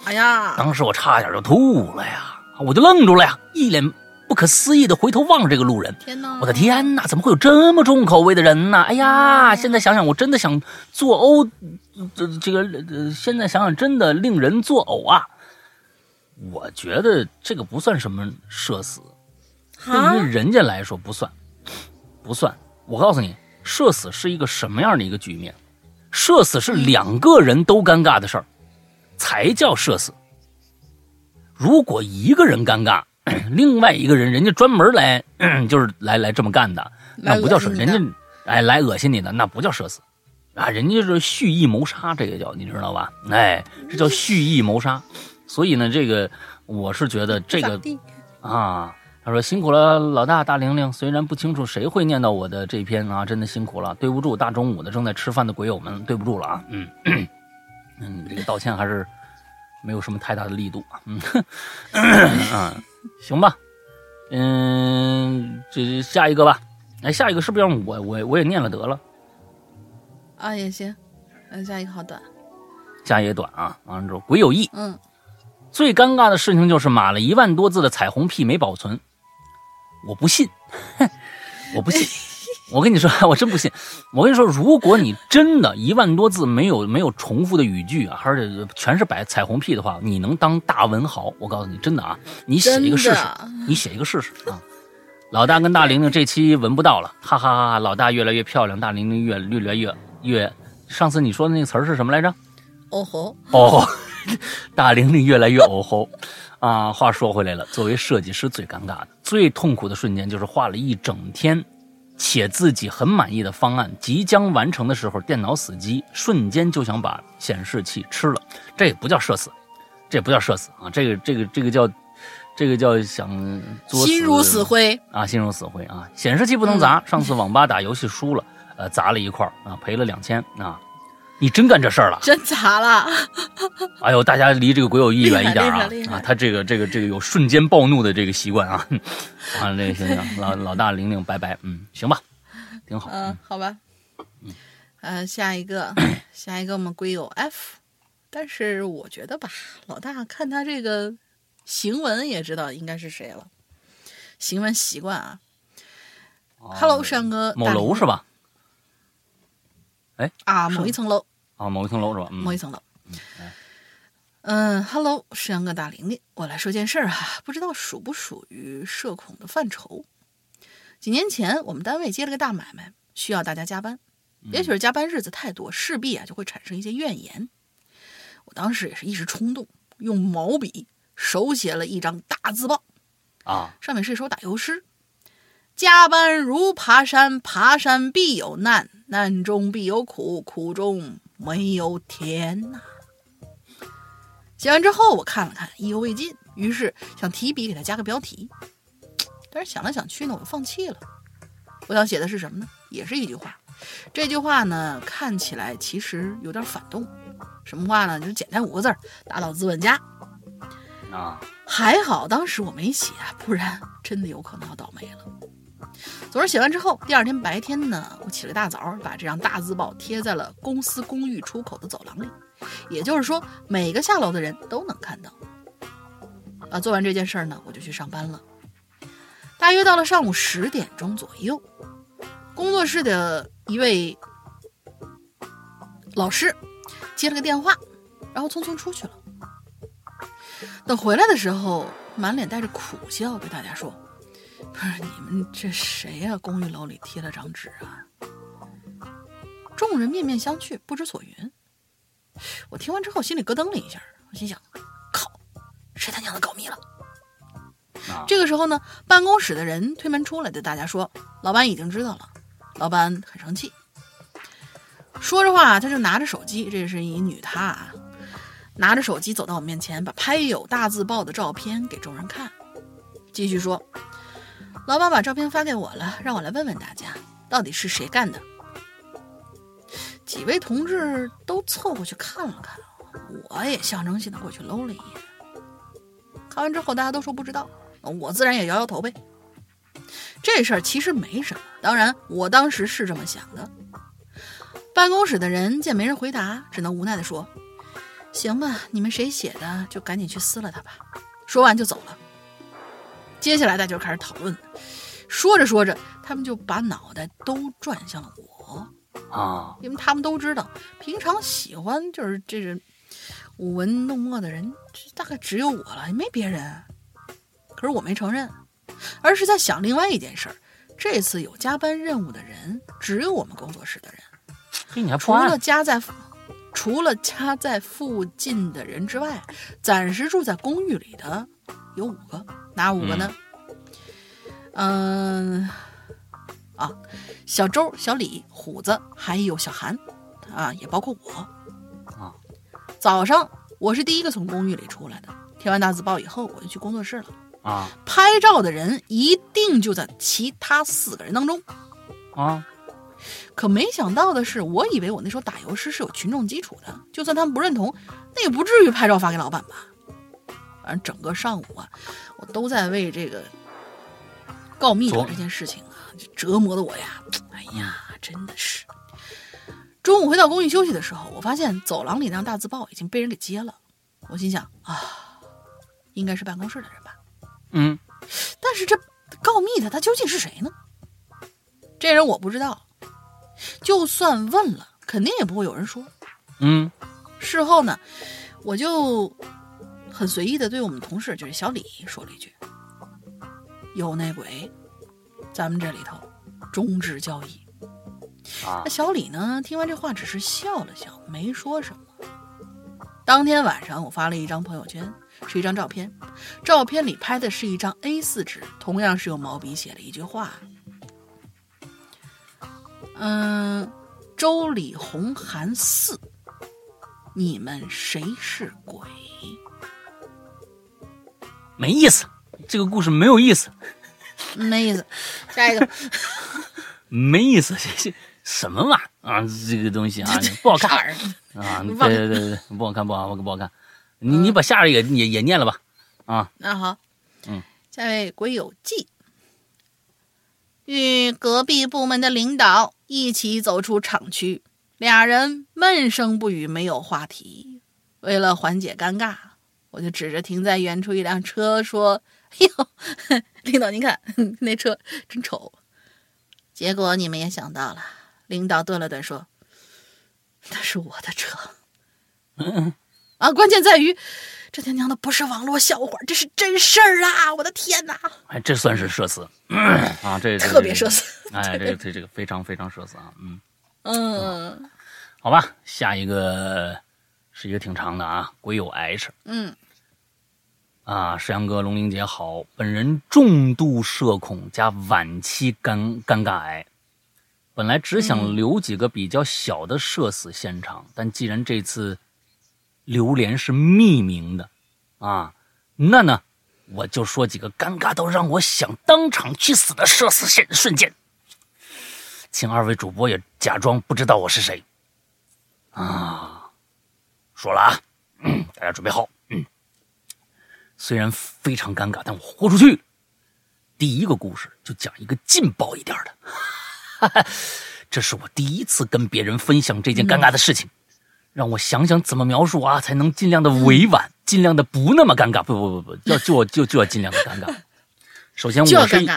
哎呀！当时我差点就吐了呀，我就愣住了呀，一脸不可思议的回头望着这个路人。天哪！我的天哪！怎么会有这么重口味的人呢？哎呀！现在想想，我真的想作呕。这这个，现在想想，真的令人作呕啊！我觉得这个不算什么社死，对于人家来说不算，不算。我告诉你，社死是一个什么样的一个局面？社死是两个人都尴尬的事儿，才叫社死。如果一个人尴尬，另外一个人人家专门来，就是来来这么干的，那不叫社，人家哎来恶心你的，那不叫社死啊，人家是蓄意谋杀，这个叫你知道吧？哎，这叫蓄意谋杀。所以呢，这个我是觉得这个啊。他说：“辛苦了，老大大玲玲。虽然不清楚谁会念到我的这篇啊，真的辛苦了，对不住大中午的正在吃饭的鬼友们，对不住了啊。嗯嗯，这个道歉还是没有什么太大的力度啊。嗯嗯，行吧。嗯，这下一个吧。哎，下一个是不是让我我我也念了得了？啊，也行。嗯，下一个好短。下一个短啊。完了之后，鬼有意。嗯。最尴尬的事情就是码了一万多字的彩虹屁没保存。我不信，我不信，我跟你说，我真不信。我跟你说，如果你真的一万多字没有没有重复的语句啊，而且全是白彩虹屁的话，你能当大文豪？我告诉你，真的啊，你写一个试试，你写一个试试啊。老大跟大玲玲这期闻不到了，哈哈哈哈！老大越来越漂亮，大玲玲越越来越越。上次你说的那个词儿是什么来着？哦吼，哦，大玲玲越来越哦吼啊！话说回来了，作为设计师，最尴尬的、最痛苦的瞬间就是画了一整天，且自己很满意的方案即将完成的时候，电脑死机，瞬间就想把显示器吃了。这也不叫社死，这也不叫社死啊！这个这个这个叫这个叫想作心如死灰。啊，心如死灰啊！显示器不能砸，上次网吧打游戏输了，呃，砸了一块儿啊，赔了两千啊。你真干这事儿了？真砸了！哎呦，大家离这个鬼友谊远一点啊啊！他这个这个这个有瞬间暴怒的这个习惯啊 啊！这个行行，老老大玲玲拜拜，嗯，行吧，挺好。嗯，好吧。呃，下一个，下一个我们鬼友 F，但是我觉得吧，老大看他这个行文也知道应该是谁了，行文习惯啊。Hello，山哥，哦某楼是吧？哎啊，某一层楼，啊，某一层楼是吧？嗯某一层楼。嗯，Hello，山哥大玲玲，我来说件事儿啊，不知道属不属于社恐的范畴。几年前，我们单位接了个大买卖，需要大家加班，也许是加班日子太多，势必啊就会产生一些怨言。我当时也是一时冲动，用毛笔手写了一张大字报，啊，上面是一首打油诗：“加班如爬山，爬山必有难，难中必有苦，苦中没有天呐、写完之后，我看了看，意犹未尽，于是想提笔给他加个标题，但是想来想去呢，我又放弃了。我想写的是什么呢？也是一句话。这句话呢，看起来其实有点反动。什么话呢？就是简单五个字儿：打倒资本家。啊，还好当时我没写，不然真的有可能要倒霉了。总之写完之后，第二天白天呢，我起了大早，把这张大字报贴在了公司公寓出口的走廊里，也就是说，每个下楼的人都能看到。啊，做完这件事儿呢，我就去上班了。大约到了上午十点钟左右，工作室的一位老师接了个电话，然后匆匆出去了。等回来的时候，满脸带着苦笑，对大家说：“不是你们这谁呀、公寓楼里贴了张纸啊？”众人面面相觑，不知所云。我听完之后，心里咯噔了一下，我心想：“靠，谁他娘的告密了？”啊这个时候呢，办公室的人推门出来，对大家说：“老板已经知道了。”老板很生气，说着话，他就拿着手机，这是一女她啊，拿着手机走到我面前，把拍有大字报的照片给众人看，继续说：“老板把照片发给我了，让我来问问大家，到底是谁干的。”几位同志都凑过去看了看，我也象征性的过去搂了一眼。看完之后，大家都说不知道，我自然也摇摇头呗。这事儿其实没什么，当然我当时是这么想的。办公室的人见没人回答，只能无奈的说：“行吧，你们谁写的就赶紧去撕了它吧。”说完就走了。接下来大家就开始讨论，说着说着，他们就把脑袋都转向了我，啊，因为他们都知道，平常喜欢就是这人舞文弄墨的人，大概只有我了，也没别人。可是我没承认，而是在想另外一件事儿。这次有加班任务的人，只有我们工作室的人，嘿，你还除？了家在除了家在附近的人之外，暂时住在公寓里的有五个，哪五个呢？嗯、啊，小周、小李、虎子，还有小韩，啊，也包括我。啊，早上我是第一个从公寓里出来的，贴完大字报以后，我就去工作室了。啊拍照的人一定就在其他四个人当中。啊，可没想到的是，我以为我那首打油诗是有群众基础的，就算他们不认同，那也不至于拍照发给老板吧。反正整个上午啊，我都在为这个告密的这件事情啊，就折磨的我呀，哎呀，真的是。中午回到公寓休息的时候，我发现走廊里那张大字报已经被人给揭了。我心想啊，应该是办公室的人吧。嗯，但是这告密的他究竟是谁呢？这人我不知道，就算问了，肯定也不会有人说。嗯事后呢，我就很随意的对我们同事，就是小李说了一句：“有内鬼，咱们这里头终止交易。”啊那小李呢，听完这话只是笑了笑，没说什么。当天晚上，我发了一张朋友圈，是一张照片，照片里拍的是一张 A4 纸，同样是用毛笔写了一句话。嗯，周李红韩四，你们谁是鬼？没意思，这个故事没有意思，没意思。下一个，没意思，这这什么玩意啊？这个东西啊，不好看啊！对对对，不好看，不好看，不好看。你你把下一个也也念了吧？啊，那好，嗯，下一位鬼友记，与隔壁部门的领导一起走出厂区，俩人闷声不语，没有话题。为了缓解尴尬，我就指着停在远处一辆车说：“哎呦，领导您看 那车真丑。”结果你们也想到了，领导顿了顿说：“那是我的车。”啊，关键在于，这他娘的不是网络笑话，这是真事儿啊！我的天哪，哎，这算是社死啊！这这特别社死。哎，这这这个非常非常社死啊！嗯，嗯好吧，下一个是一个挺长的啊，鬼友 H 嗯。啊，石阳哥、龙玲姐好，本人重度社恐加晚期尴尴尬癌，本来只想留几个比较小的社死现场，但既然这次榴莲是匿名的啊，那呢，我就说几个尴尬到让我想当场去死的社死现瞬间，请二位主播也假装不知道我是谁。啊。说了啊，嗯 大家准备好。嗯，虽然非常尴尬，但我豁出去了。第一个故事就讲一个劲爆一点的，哈哈，这是我第一次跟别人分享这件尴尬的事情，让我想想怎么描述啊，才能尽量的委婉，尽量的不那么尴尬。不不不不，要就就就要尽量的尴尬。首先，我是一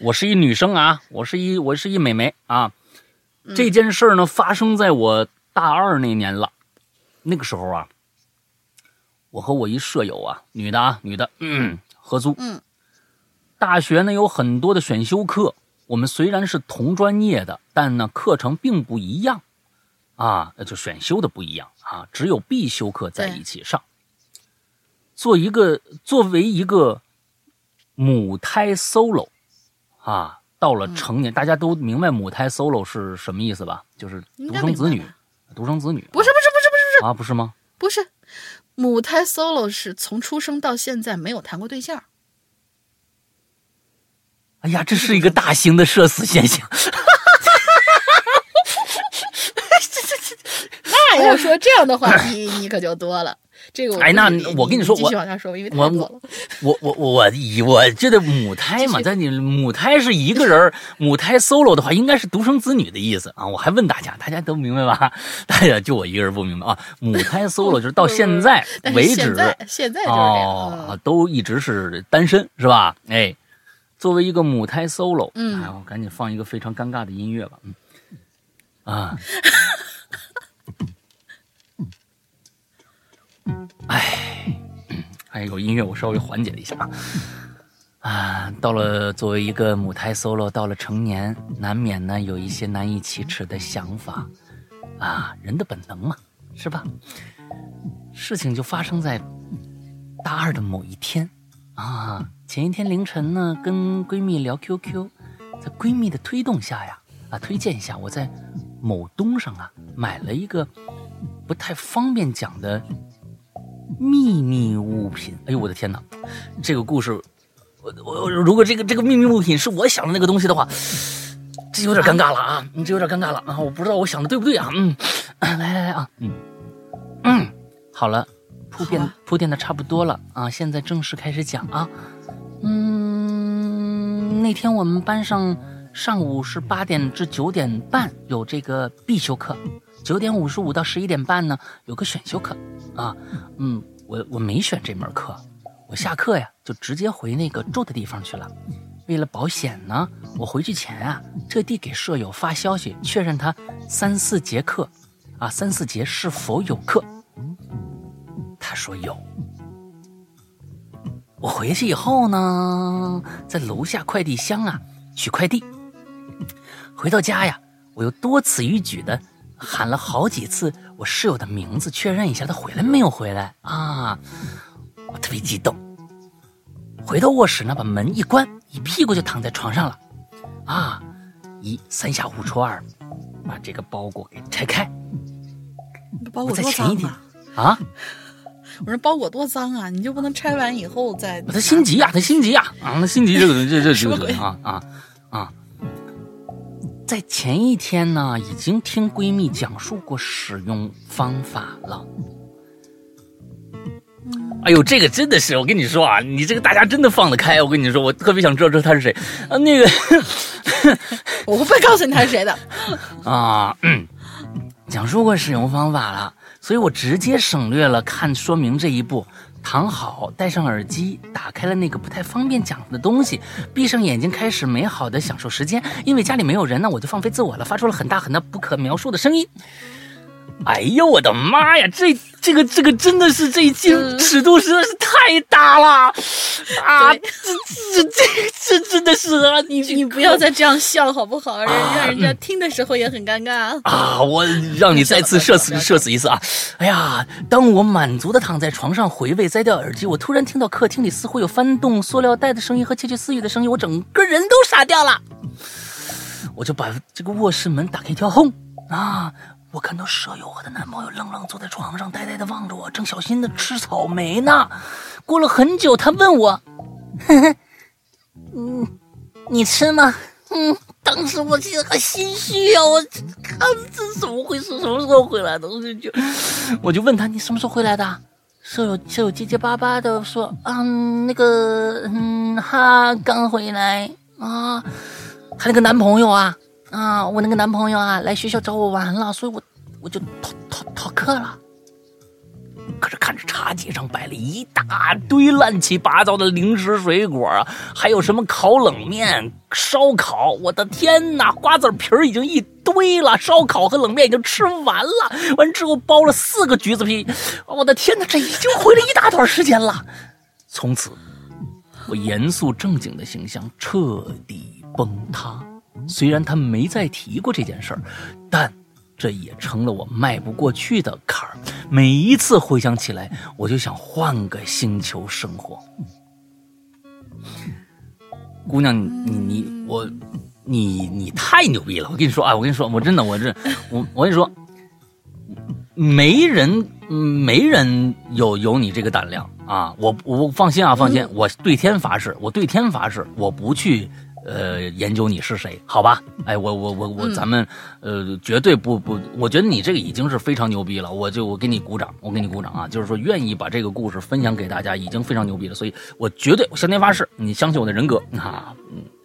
我是一女生啊，我是一我是一美眉啊。嗯这件事儿呢，发生在我大二那年了。那个时候啊，我和我一舍友啊，女的啊，女的，嗯，合租。嗯，大学呢有很多的选修课，我们虽然是同专业的，但呢课程并不一样啊，那就选修的不一样啊，只有必修课在一起上。做一个作为一个母胎 solo 啊，到了成年，大家都明白母胎 solo 是什么意思吧？就是独生子女独生子女不是不是 啊，不是吗？不是，母胎 solo 是从出生到现在没有谈过对象。哎呀，这是一个大型的社死现象。那要说这样的话你，你可就多了。这个我哎那我跟你说继续我往下说，因为太我。我我我我以我觉得母胎嘛，在你母胎是一个人儿，母胎 solo 的话，应该是独生子女的意思啊。我还问大家，大家都明白吧？大家就我一个人不明白啊。母胎 solo 就是到现在为止现在现在就是这样。哦嗯，都一直是单身是吧？哎，作为一个母胎 solo，嗯哎，我赶紧放一个非常尴尬的音乐吧，嗯啊。哎，还有音乐，我稍微缓解了一下啊。啊，到了作为一个母胎 solo，到了成年，难免呢有一些难以启齿的想法，啊，人的本能嘛，是吧？事情就发生在大二的某一天，啊，前一天凌晨呢，跟闺蜜聊 QQ，在闺蜜的推动下呀，啊，推荐下，我在某东上啊买了一个不太方便讲的秘密物品。哎呦，我的天哪！这个故事，我我如果这个这个秘密物品是我想的那个东西的话，这有点尴尬了啊，你这有点尴尬了啊！我不知道我想的对不对啊？嗯，来来来啊，嗯嗯，好了，铺垫啊铺垫的差不多了啊，现在正式开始讲啊。嗯，那天我们班上上午是八点至九点半有这个必修课，九点五十五到十一点半呢有个选修课啊。嗯，我我没选这门课，我下课呀就直接回那个住的地方去了。为了保险呢，我回去前啊，特地给舍友发消息确认他三四节课，啊，三四节是否有课。他说有。我回去以后呢，在楼下快递箱啊取快递。回到家呀，我又多此一举的喊了好几次我室友的名字，确认一下他回来没有回来啊。我特别激动。回到卧室呢，把门一关，一屁股就躺在床上了，啊，一三下五除二，把这个包裹给拆开。包裹在前一天啊！啊，我说包裹多脏啊！你就不能拆完以后再？他心急呀，他心急呀，啊，他心急这个这 这这个啊啊啊！在前一天呢，已经听闺蜜讲述过使用方法了。哎呦，这个真的是，我跟你说啊，你这个大家真的放得开。我跟你说，我特别想知道这他是谁啊？那个，我会告诉你他是谁的 啊。嗯，讲述过使用方法了，所以我直接省略了看说明这一步。躺好，戴上耳机，打开了那个不太方便讲的东西，闭上眼睛，开始美好的享受时间。因为家里没有人呢，我就放飞自我了，发出了很大很大不可描述的声音。哎呦我的妈呀！这这个这个真的是这一期尺度实在是太大了啊！这这这这真的是啊！你你不要再这样笑好不好？让让人家听的时候也很尴尬啊！我让你再次 射死射死一次啊！哎呀，当我满足的躺在床上回味摘掉耳机，我突然听到客厅里似乎有翻动塑料袋的声音和窃窃私语的声音，我整个人都傻掉了。我就把这个卧室门打开一条缝啊！我看到舍友和她男朋友愣愣坐在床上，呆呆的望着我，正小心的吃草莓呢。过了很久，他问我：“嗯，你吃吗？”嗯，当时我其实很心虚啊，我看这怎么回事？什么时候回来的？我就我就问他：“你什么时候回来的？”舍友舍友结结巴巴的说：“嗯，那个，嗯，他刚回来啊，他那个男朋友啊。”啊，我那个男朋友啊，来学校找我玩了，所以我我就逃逃逃课了。可是看着茶几上摆了一大堆乱七八糟的零食水果，还有什么烤冷面、烧烤，我的天哪！瓜子皮儿已经一堆了，烧烤和冷面已经吃完了，完之后包了四个橘子皮，我的天哪！这已经回了一大段时间了。从此，我严肃正经的形象彻底崩塌。虽然他没再提过这件事儿，但这也成了我迈不过去的坎儿。每一次回想起来，我就想换个星球生活。姑娘，你你你我，你你太牛逼了！我跟你说啊，我跟你说，我真的，我这我我跟你说，没人没人有有你这个胆量啊！我我放心啊，放心，我对天发誓，我对天发誓，我不去。呃，研究你是谁？好吧，哎，我我我我，咱们呃，绝对不不，我觉得你这个已经是非常牛逼了，我就我给你鼓掌，我给你鼓掌啊！就是说，愿意把这个故事分享给大家，已经非常牛逼了，所以我绝对向天发誓，你相信我的人格 啊，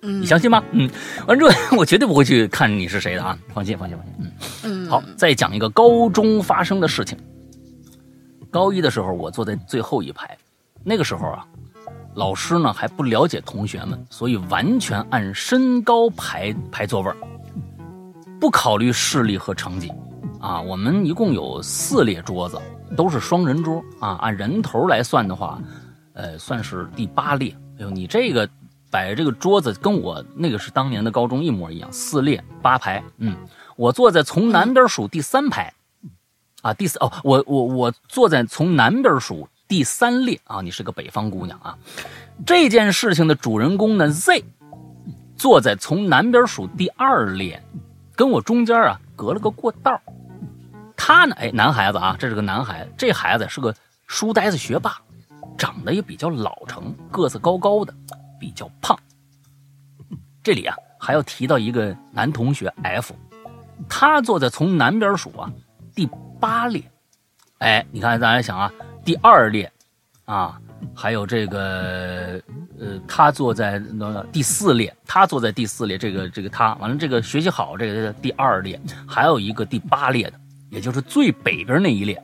嗯，你相信吗？嗯，完之后我绝对不会去看你是谁的啊，放心放心放心，嗯嗯，好，再讲一个高中发生的事情。高一的时候，我坐在最后一排，那个时候啊。老师呢还不了解同学们，所以完全按身高排排座位不考虑视力和成绩。啊，我们一共有四列桌子，都是双人桌啊。按人头来算的话，呃，算是第八列。哎呦，你这个摆这个桌子跟我那个是当年的高中一模一样，四列八排。嗯，我坐在从南边数第三排，啊，第四哦，我我我坐在从南边数。第三列啊，你是个北方姑娘啊。这件事情的主人公呢，Z，坐在从南边数第二列，跟我中间啊隔了个过道。他呢，哎，男孩子啊，这是个男孩子，这孩子是个书呆子学霸，长得也比较老成，个子高高的，比较胖。这里啊还要提到一个男同学 F，他坐在从南边数啊第八列。哎，你看大家想啊。第二列，啊，还有这个，呃，他坐在那第四列，他坐在第四列，这个这个他，完了这个学习好，这个第二列，还有一个第八列的，也就是最北边那一列，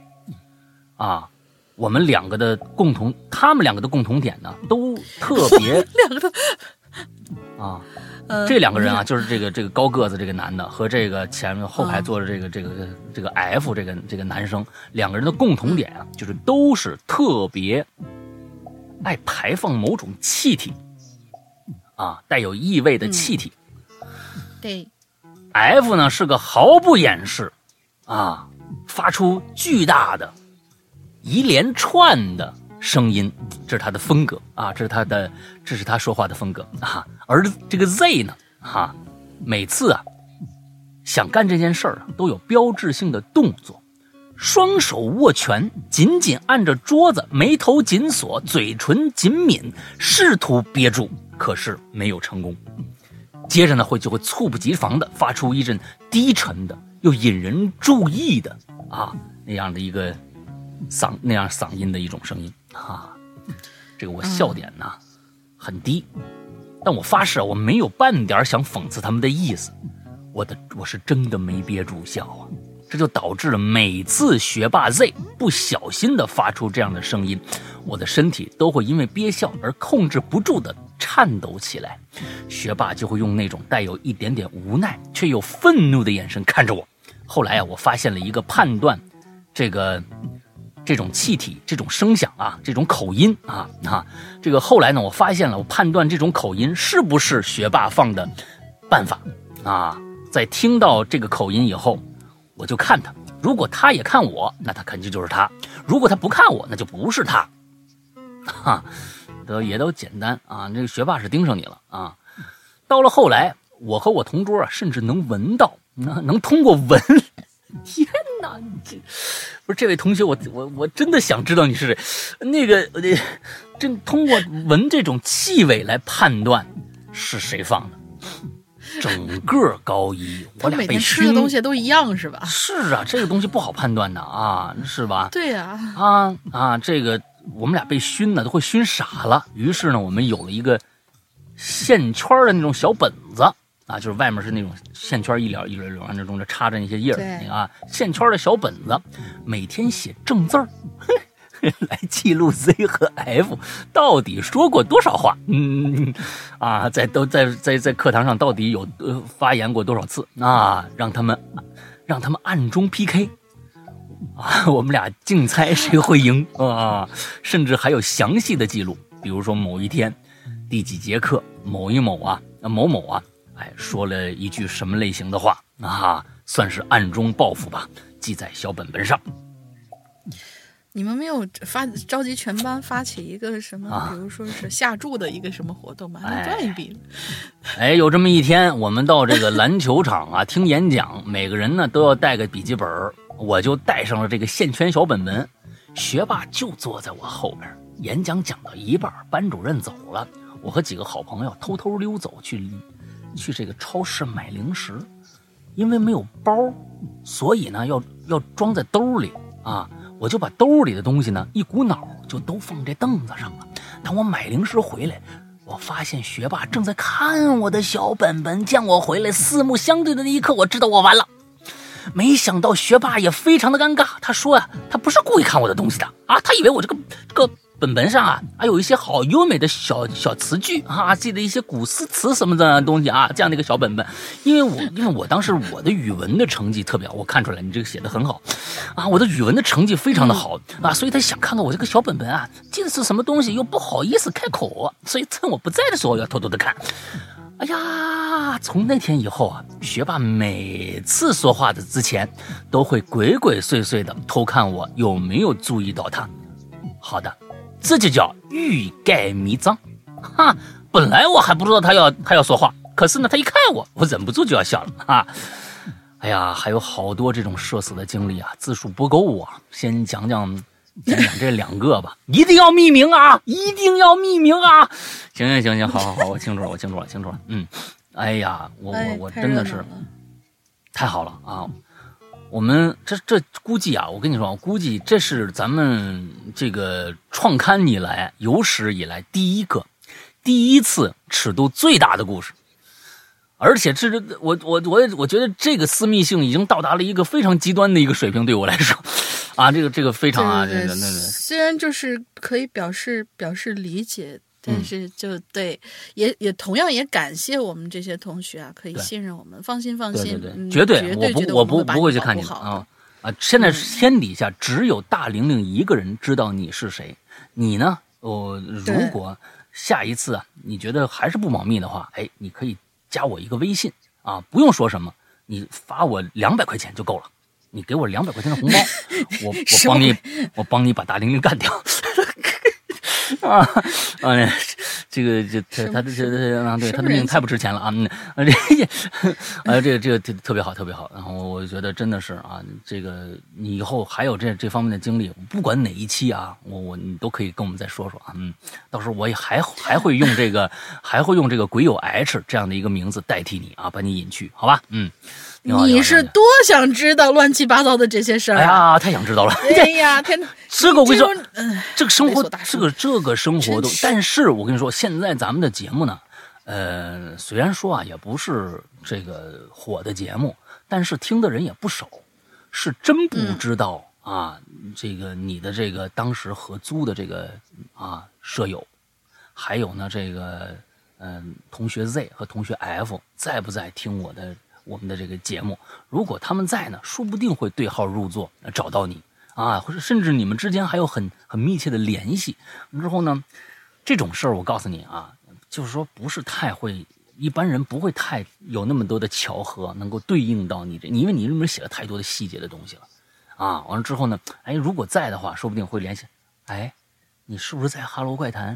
啊，我们两个的共同，他们两个的共同点呢，都特别，两个都，啊。呃这两个人啊，就是这个这个高个子这个男的和这个前面后排坐着这个这个这个 F 这个这个男生，两个人的共同点啊，就是都是特别爱排放某种气体啊，带有异味的气体。对，F 呢是个毫不掩饰啊，发出巨大的一连串的声音，这是他的风格啊，这是他的，这是他说话的风格啊。而这个 Z 呢，哈、每次啊想干这件事儿啊，都有标志性的动作，双手握拳，紧紧按着桌子，眉头紧锁，嘴唇紧抿，试图憋住，可是没有成功。接着呢，会就会猝不及防的发出一阵低沉的又引人注意的啊那样的一个嗓那样嗓音的一种声音啊。这个我笑点呢、很低，但我发誓我没有半点想讽刺他们的意思，我的我是真的没憋住笑啊。这就导致了每次学霸 Z 不小心的发出这样的声音，我的身体都会因为憋笑而控制不住的颤抖起来。学霸就会用那种带有一点点无奈却又愤怒的眼神看着我。后来啊，我发现了一个判断这个这种气体、这种声响啊、这种口音啊啊，这个后来呢，我发现了，我判断这种口音是不是学霸放的办法啊。在听到这个口音以后，我就看他，如果他也看我，那他肯定就是他；如果他不看我，那就不是他。哈，都也都简单啊。那个学霸是盯上你了啊。到了后来，我和我同桌啊，甚至能闻到，能能通过闻。天哪，你这不是这位同学，我我我真的想知道你是谁。那个呃，真通过闻这种气味来判断是谁放的。整个高一，我俩被他每天吃的熏东西都一样是吧？是啊，这个东西不好判断的啊，是吧？对呀、啊啊，这个我们俩被熏呢，都会熏傻了。于是呢，我们有了一个线圈的那种小本子啊，就是外面是那种线圈一绺一绺绺那种，着插着那些印儿，对那个啊，线圈的小本子，每天写正字儿。来记录 Z 和 F 到底说过多少话，嗯啊，在都在在在课堂上到底有呃发言过多少次啊？让他们让他们暗中 PK，啊，我们俩竞猜谁会赢啊，甚至还有详细的记录，比如说某一天第几节课，某一某啊，某某啊，哎，说了一句什么类型的话啊，算是暗中报复吧，记在小本本上。你们没有发召集全班发起一个什么，啊比如说是下注的一个什么活动吗？哎那赚一笔。哎，有这么一天，我们到这个篮球场啊 听演讲，每个人呢都要带个笔记本我就带上了这个线圈小本本。学霸就坐在我后边，演讲讲到一半，班主任走了，我和几个好朋友偷偷溜走去去这个超市买零食，因为没有包，所以呢要要装在兜里啊。我就把兜里的东西呢，一股脑就都放这凳子上了。当我买零食回来，我发现学霸正在看我的小本本，见我回来，四目相对的那一刻，我知道我完了。没想到学霸也非常的尴尬，他说呀、他不是故意看我的东西的啊，他以为我这个这个本本上啊，还有一些好优美的小小词句啊，记得一些古诗词什么的东西啊，这样的一个小本本。因为我 因为我当时我的语文的成绩特别好，我看出来你这个写的很好啊，我的语文的成绩非常的好啊，所以他想看看我这个小本本啊，记得是什么东西，又不好意思开口，所以趁我不在的时候要偷偷的看。哎呀，从那天以后啊，学霸每次说话的之前，都会鬼鬼祟祟的偷看我有没有注意到他。好的，这就叫欲盖弥彰。哈，本来我还不知道他要他要说话，可是呢，他一看我，我忍不住就要笑了哈。哎呀，还有好多这种社死的经历啊，字数不够啊，先讲讲讲讲这两个吧，一定要匿名啊，一定要匿名啊！行行行行，好好好，我清楚了，我清楚了，清楚了。嗯，哎呀，我我我真的是太好了啊！我们这这估计啊，我跟你说，我估计这是咱们这个创刊以来有史以来第一个、第一次尺度最大的故事。而且这这我我我我觉得这个私密性已经到达了一个非常极端的一个水平，对我来说，啊，这个这个非常啊，对对对这个那个虽然就是可以表示表示理解，但是就对，也也同样也感谢我们这些同学啊，可以信任我们，放心放心，对对，嗯绝对我不我不不会去看你啊啊！现在嗯天底下只有大玲玲一个人知道你是谁，你呢？我如果下一次啊，你觉得还是不保密的话，哎，你可以加我一个微信啊，不用说什么，你发我两百块钱就够了。你给我两百块钱的红包，我我帮你，我帮你把大玲玲干掉。啊啊！这个这他他的这这啊，对他的命太不值钱了啊！嗯，啊这啊这个这个特特别好，特别好。然后我觉得真的是啊，这个你以后还有这这方面的经历，不管哪一期啊，我我你都可以跟我们再说说啊。嗯，到时候我也还还会用这个还会用这个鬼友 H 这样的一个名字代替你啊，把你引去，好吧？嗯，你是多想知道乱七八糟的这些事儿哎啊！呀，太想知道了。哎呀，天哪！这个我跟你说这个生活这个这个生活都但是我跟你说，现在咱们的节目呢，呃，虽然说啊，也不是这个火的节目，但是听的人也不少，是真不知道、啊，这个你的这个当时合租的这个啊舍友，还有呢这个嗯、同学 Z 和同学 F 在不在听我的我们的这个节目？如果他们在呢，说不定会对号入座，找到你啊，或者甚至你们之间还有很很密切的联系。之后呢，这种事儿我告诉你啊，就是说不是太会，一般人不会太有那么多的巧合能够对应到你这，因为你里面写了太多的细节的东西了啊。完了之后呢，哎，如果在的话，说不定会联系，哎，你是不是在《哈喽怪谈》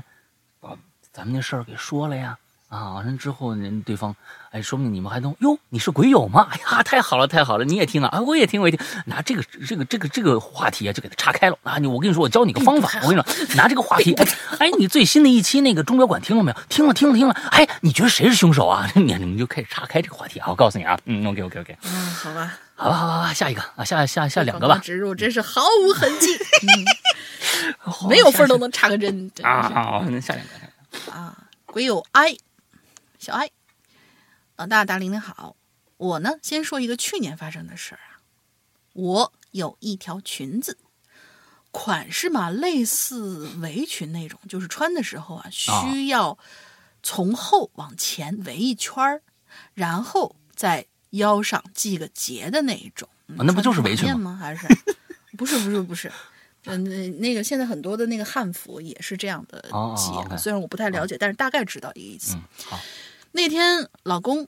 把咱们那事儿给说了呀？啊，完了之后，人对方，哎，说不定你们还能哟，你是鬼友吗？哎呀，太好了，太好了，你也听啊，啊，我也听，我也听。拿这个这个这个这个话题啊，就给它岔开了啊！你我跟你说，我教你个方法，我跟你说，拿这个话题，哎哎，你最新的一期那个钟表馆听了没有？听了，听了，听了。哎，你觉得谁是凶手啊？你 你们就开始岔开这个话题啊！我告诉你啊，嗯，OK OK OK，嗯，好吧，好吧好吧好吧，下一个啊，下下下两个吧，植入真是毫无痕迹，嗯没有缝都能插个针，啊，好，那下两个。啊！鬼友 I 小爱老大大玲玲好，我呢先说一个去年发生的事儿啊，我有一条裙子，款式嘛类似围裙那种，就是穿的时候啊需要从后往前围一圈儿，然后在腰上系个结的那一种。嗯啊那不就是围裙吗？还是不是不是不是？嗯，那那个现在很多的那个汉服也是这样的哦哦系啊，OK 虽然我不太了解，但是大概知道一个意思。嗯，好，那天老公、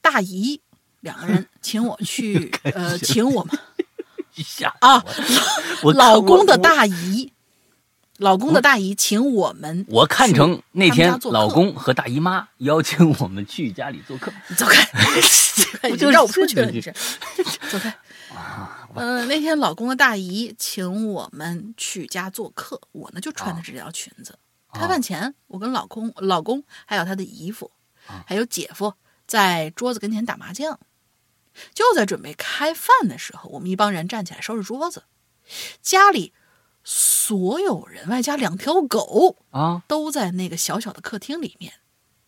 大姨两个人 请我去，呃，请我们一下啊，我 老公的大姨，老公的大姨请我们我看成那天老公和大姨妈邀请我们去家里做客，走开，你不就是绕不出去了，这你是，走开。嗯、那天老公的大姨请我们去家做客，我呢就穿的这条裙子。开饭前，我跟老公、老公还有他的姨夫，还有姐夫在桌子跟前打麻将。就在准备开饭的时候，我们一帮人站起来收拾桌子。家里所有人外加两条狗啊，都在那个小小的客厅里面，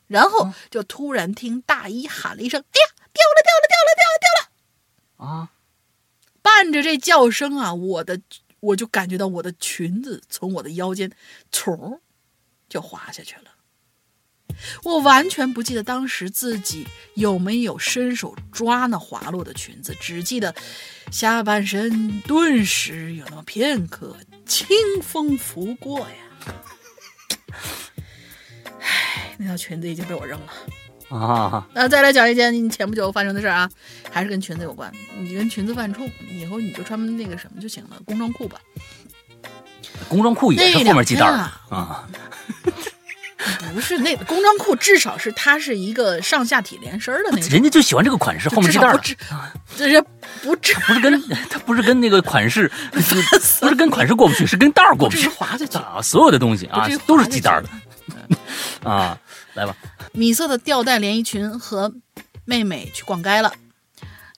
然后就突然听大姨喊了一声：“哎呀，掉了，掉了，掉了，掉了，掉了！”啊，伴着这叫声啊，我的我就感觉到我的裙子从我的腰间从就滑下去了。我完全不记得当时自己有没有伸手抓那滑落的裙子，只记得下半身顿时有那么片刻清风拂过呀。唉，那条裙子已经被我扔了。啊，那再来讲一件前不久发生的事儿啊，还是跟裙子有关。你跟裙子犯冲，以后你就穿那个什么就行了，工装裤吧。工装裤也是后面系带儿的啊，不是那个工装裤，至少是它是一个上下体连身的那种，人家就喜欢这个款式，后面系带儿。的，至少不，这是 不是跟它不是跟那个款式，不是跟款式过不去，是跟带儿过不去。不至于滑下去。啊，所有的东西啊都是系带儿的。啊，来吧，米色的吊带连衣裙和妹妹去逛街了，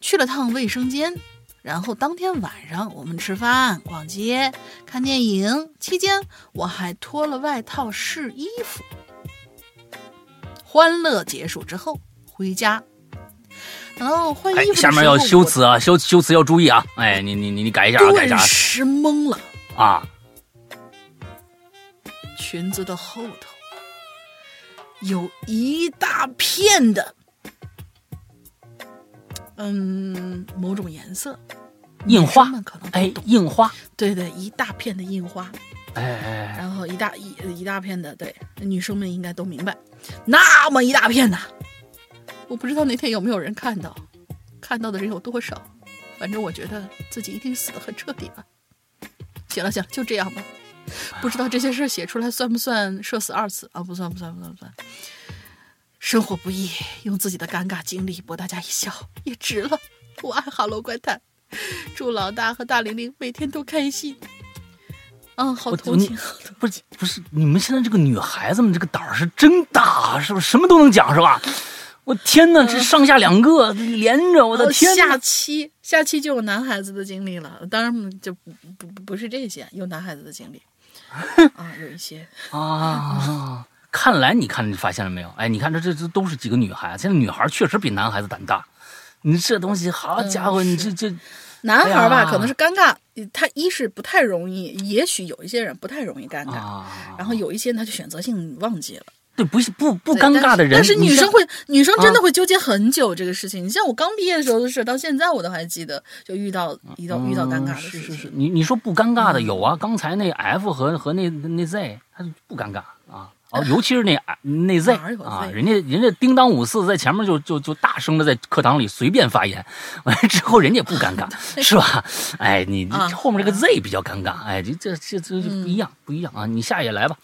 去了趟卫生间，然后当天晚上我们吃饭、逛街、看电影，期间我还脱了外套试衣服。欢乐结束之后回家，等到换衣哎服，下面要修辞啊，修修辞要注意啊，哎，你你你你改一下啊，改一下顿时懵了。啊，裙子的后头有一大片的，嗯，某种颜色，印花女生们可能，哎，印花，对对，一大片的印花，哎哎哎，然后一大一一大片的，对，女生们应该都明白，那么一大片呐，我不知道那天有没有人看到，看到的人有多少，反正我觉得自己一定死得很彻底吧。行了行了，就这样吧。不知道这些事儿写出来算不算社死二次啊？不算不算不算不算。生活不易，用自己的尴尬经历博大家一笑也值了。我爱哈喽怪谈，祝老大和大玲玲每天都开心。嗯，好我同情。不是不是，你们现在这个女孩子们这个胆儿是真大，是不是？什么都能讲是吧？我天哪，这上下两个连着，我的哦天哪！下期下期就有男孩子的经历了，当然就不不不不是这些，有男孩子的经历 啊，有一些啊，看来你看你发现了没有？哎，你看这这这都是几个女孩，现在女孩确实比男孩子胆大。你这东西，好家伙，嗯你这这男孩吧，哎可能是尴尬，他一是不太容易，也许有一些人不太容易尴尬，啊，然后有一些人他就选择性忘记了。对不不不尴尬的人，但是但是女生会，女生真的啊会纠结很久这个事情。你像我刚毕业的时候的事，到现在我都还记得，就遇到遇到遇到尴尬的事情。是是，你你说不尴尬的嗯有啊，刚才那 F 和和那那 Z 他就不尴尬啊。哦，尤其是那那 Z 啊，人家人家叮当五四在前面就就就大声的在课堂里随便发言，完了之后人家也不尴尬，是吧？哎，你后面这个 Z 比较尴尬，哎，这这这这就不嗯一样不一样啊！你下也来吧，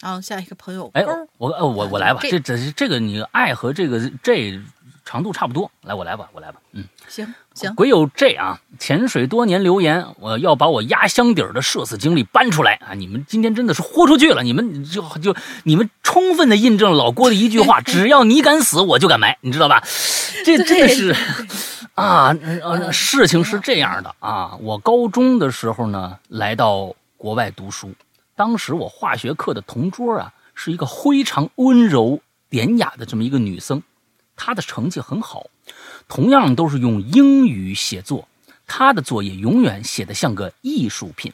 然后下一个朋友，哎，我呃我我来吧，这这这个你爱和这个这长度差不多，来我来吧，我来吧，嗯。行行，鬼友这啊，潜水多年留言，我要把我压箱底儿的社死经历搬出来啊！你们今天真的是豁出去了，你们就就你们充分的印证了老郭的一句话：只要你敢死，我就敢埋，你知道吧？这真的是 啊呃，事情是这样的啊，我高中的时候呢，来到国外读书，当时我化学课的同桌啊，是一个非常温柔典雅的这么一个女生，她的成绩很好。同样都是用英语写作，他的作业永远写得像个艺术品。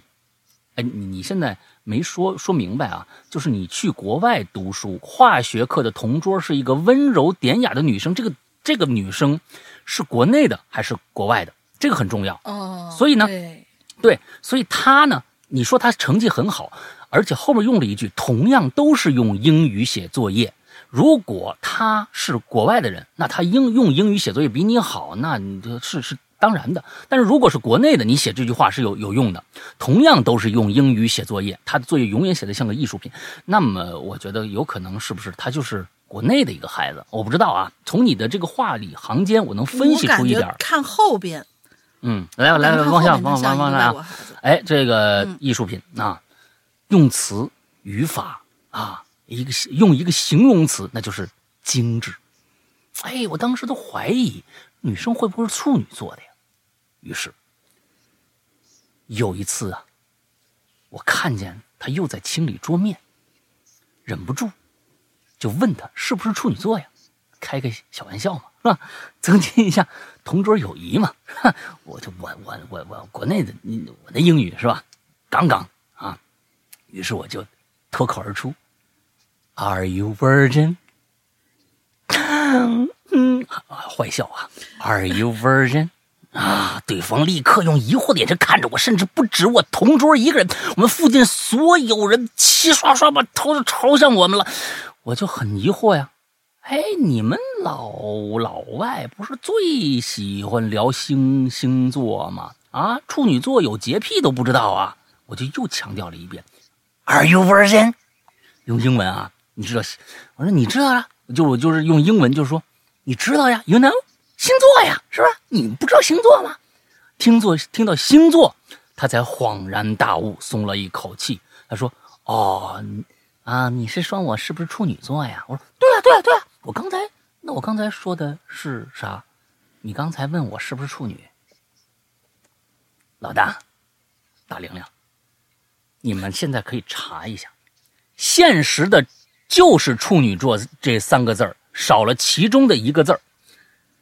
哎，你你现在没说说明白啊？就是你去国外读书，化学课的同桌是一个温柔典雅的女生，这个这个女生是国内的还是国外的？这个很重要。哦，所以呢对对，所以她呢，你说她成绩很好，而且后面用了一句，同样都是用英语写作业。如果他是国外的人，那他英用英语写作业比你好，那你这是是当然的。但是如果是国内的，你写这句话是有有用的，同样都是用英语写作业，他的作业永远写的像个艺术品。那么我觉得有可能是不是他就是国内的一个孩子？我不知道啊。从你的这个话里行间，我能分析出一点儿。看后边，嗯，来来来，看往下往往往下。哎，这个嗯艺术品啊，用词语法啊，一个用一个形容词，那就是精致。哎，我当时都怀疑女生会不会是处女座的呀？于是有一次啊，我看见她又在清理桌面，忍不住就问她是不是处女座呀？开个小玩笑嘛，是吧？增进一下同桌友谊嘛。哈，我就我我我我国内的我的英语是吧？杠杠啊，于是我就脱口而出：“Are you virgin？” 嗯，啊坏笑啊！Are you virgin？啊！对方立刻用疑惑的眼神看着我，甚至不止我同桌一个人，我们附近所有人齐刷刷把头朝向我们了。我就很疑惑呀，哎，你们老老外不是最喜欢聊星星座吗？啊，处女座有洁癖都不知道啊！我就又强调了一遍，Are you virgin？用英文啊，你知道？我说你知道啊，就我就是用英文就说你知道呀，You know，星座呀，是吧？你不知道星座吗？听作听到星座，他才恍然大悟，松了一口气。他说：“哦，啊，你是说我是不是处女座呀？”我说：“对呀、对呀、对呀、我刚才那我刚才说的是啥？你刚才问我是不是处女？老大，大玲玲，你们现在可以查一下，现实的就是处女座这三个字少了其中的一个字儿。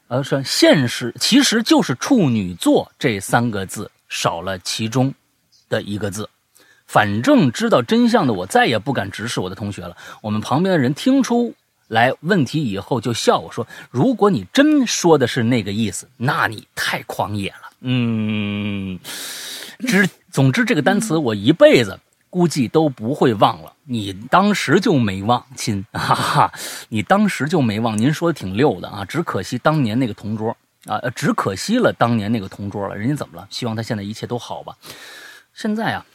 呃，是现实其实就是处女座这三个字少了其中的一个字。反正知道真相的我再也不敢直视我的同学了。我们旁边的人听出来问题以后，就笑我说：“如果你真说的是那个意思，那你太狂野了。”嗯，之总之这个单词我一辈子估计都不会忘了。你当时就没忘，亲，哈哈，你当时就没忘。您说的挺溜的啊，只可惜当年那个同桌啊，只可惜了当年那个同桌了。人家怎么了？希望他现在一切都好吧。现在啊，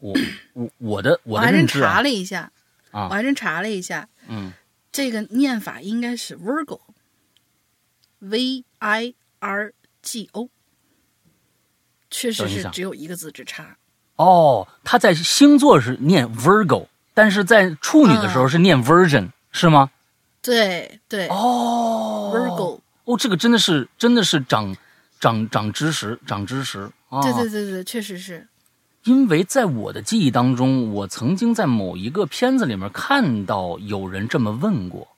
我我我的我还真认知啊查了一下，啊我还真查了一下，嗯，这个念法应该是 Virgo，V I R G O，确实是只有一个字之差。哦，他在星座是念 Virgo，但是在处女的时候是念 Virgin，、是吗？对对、哦 v i r g o 哦，这个真的是真的是长长长知识，长知识啊！对对对对，确实是。因为在我的记忆当中，我曾经在某一个片子里面看到有人这么问过，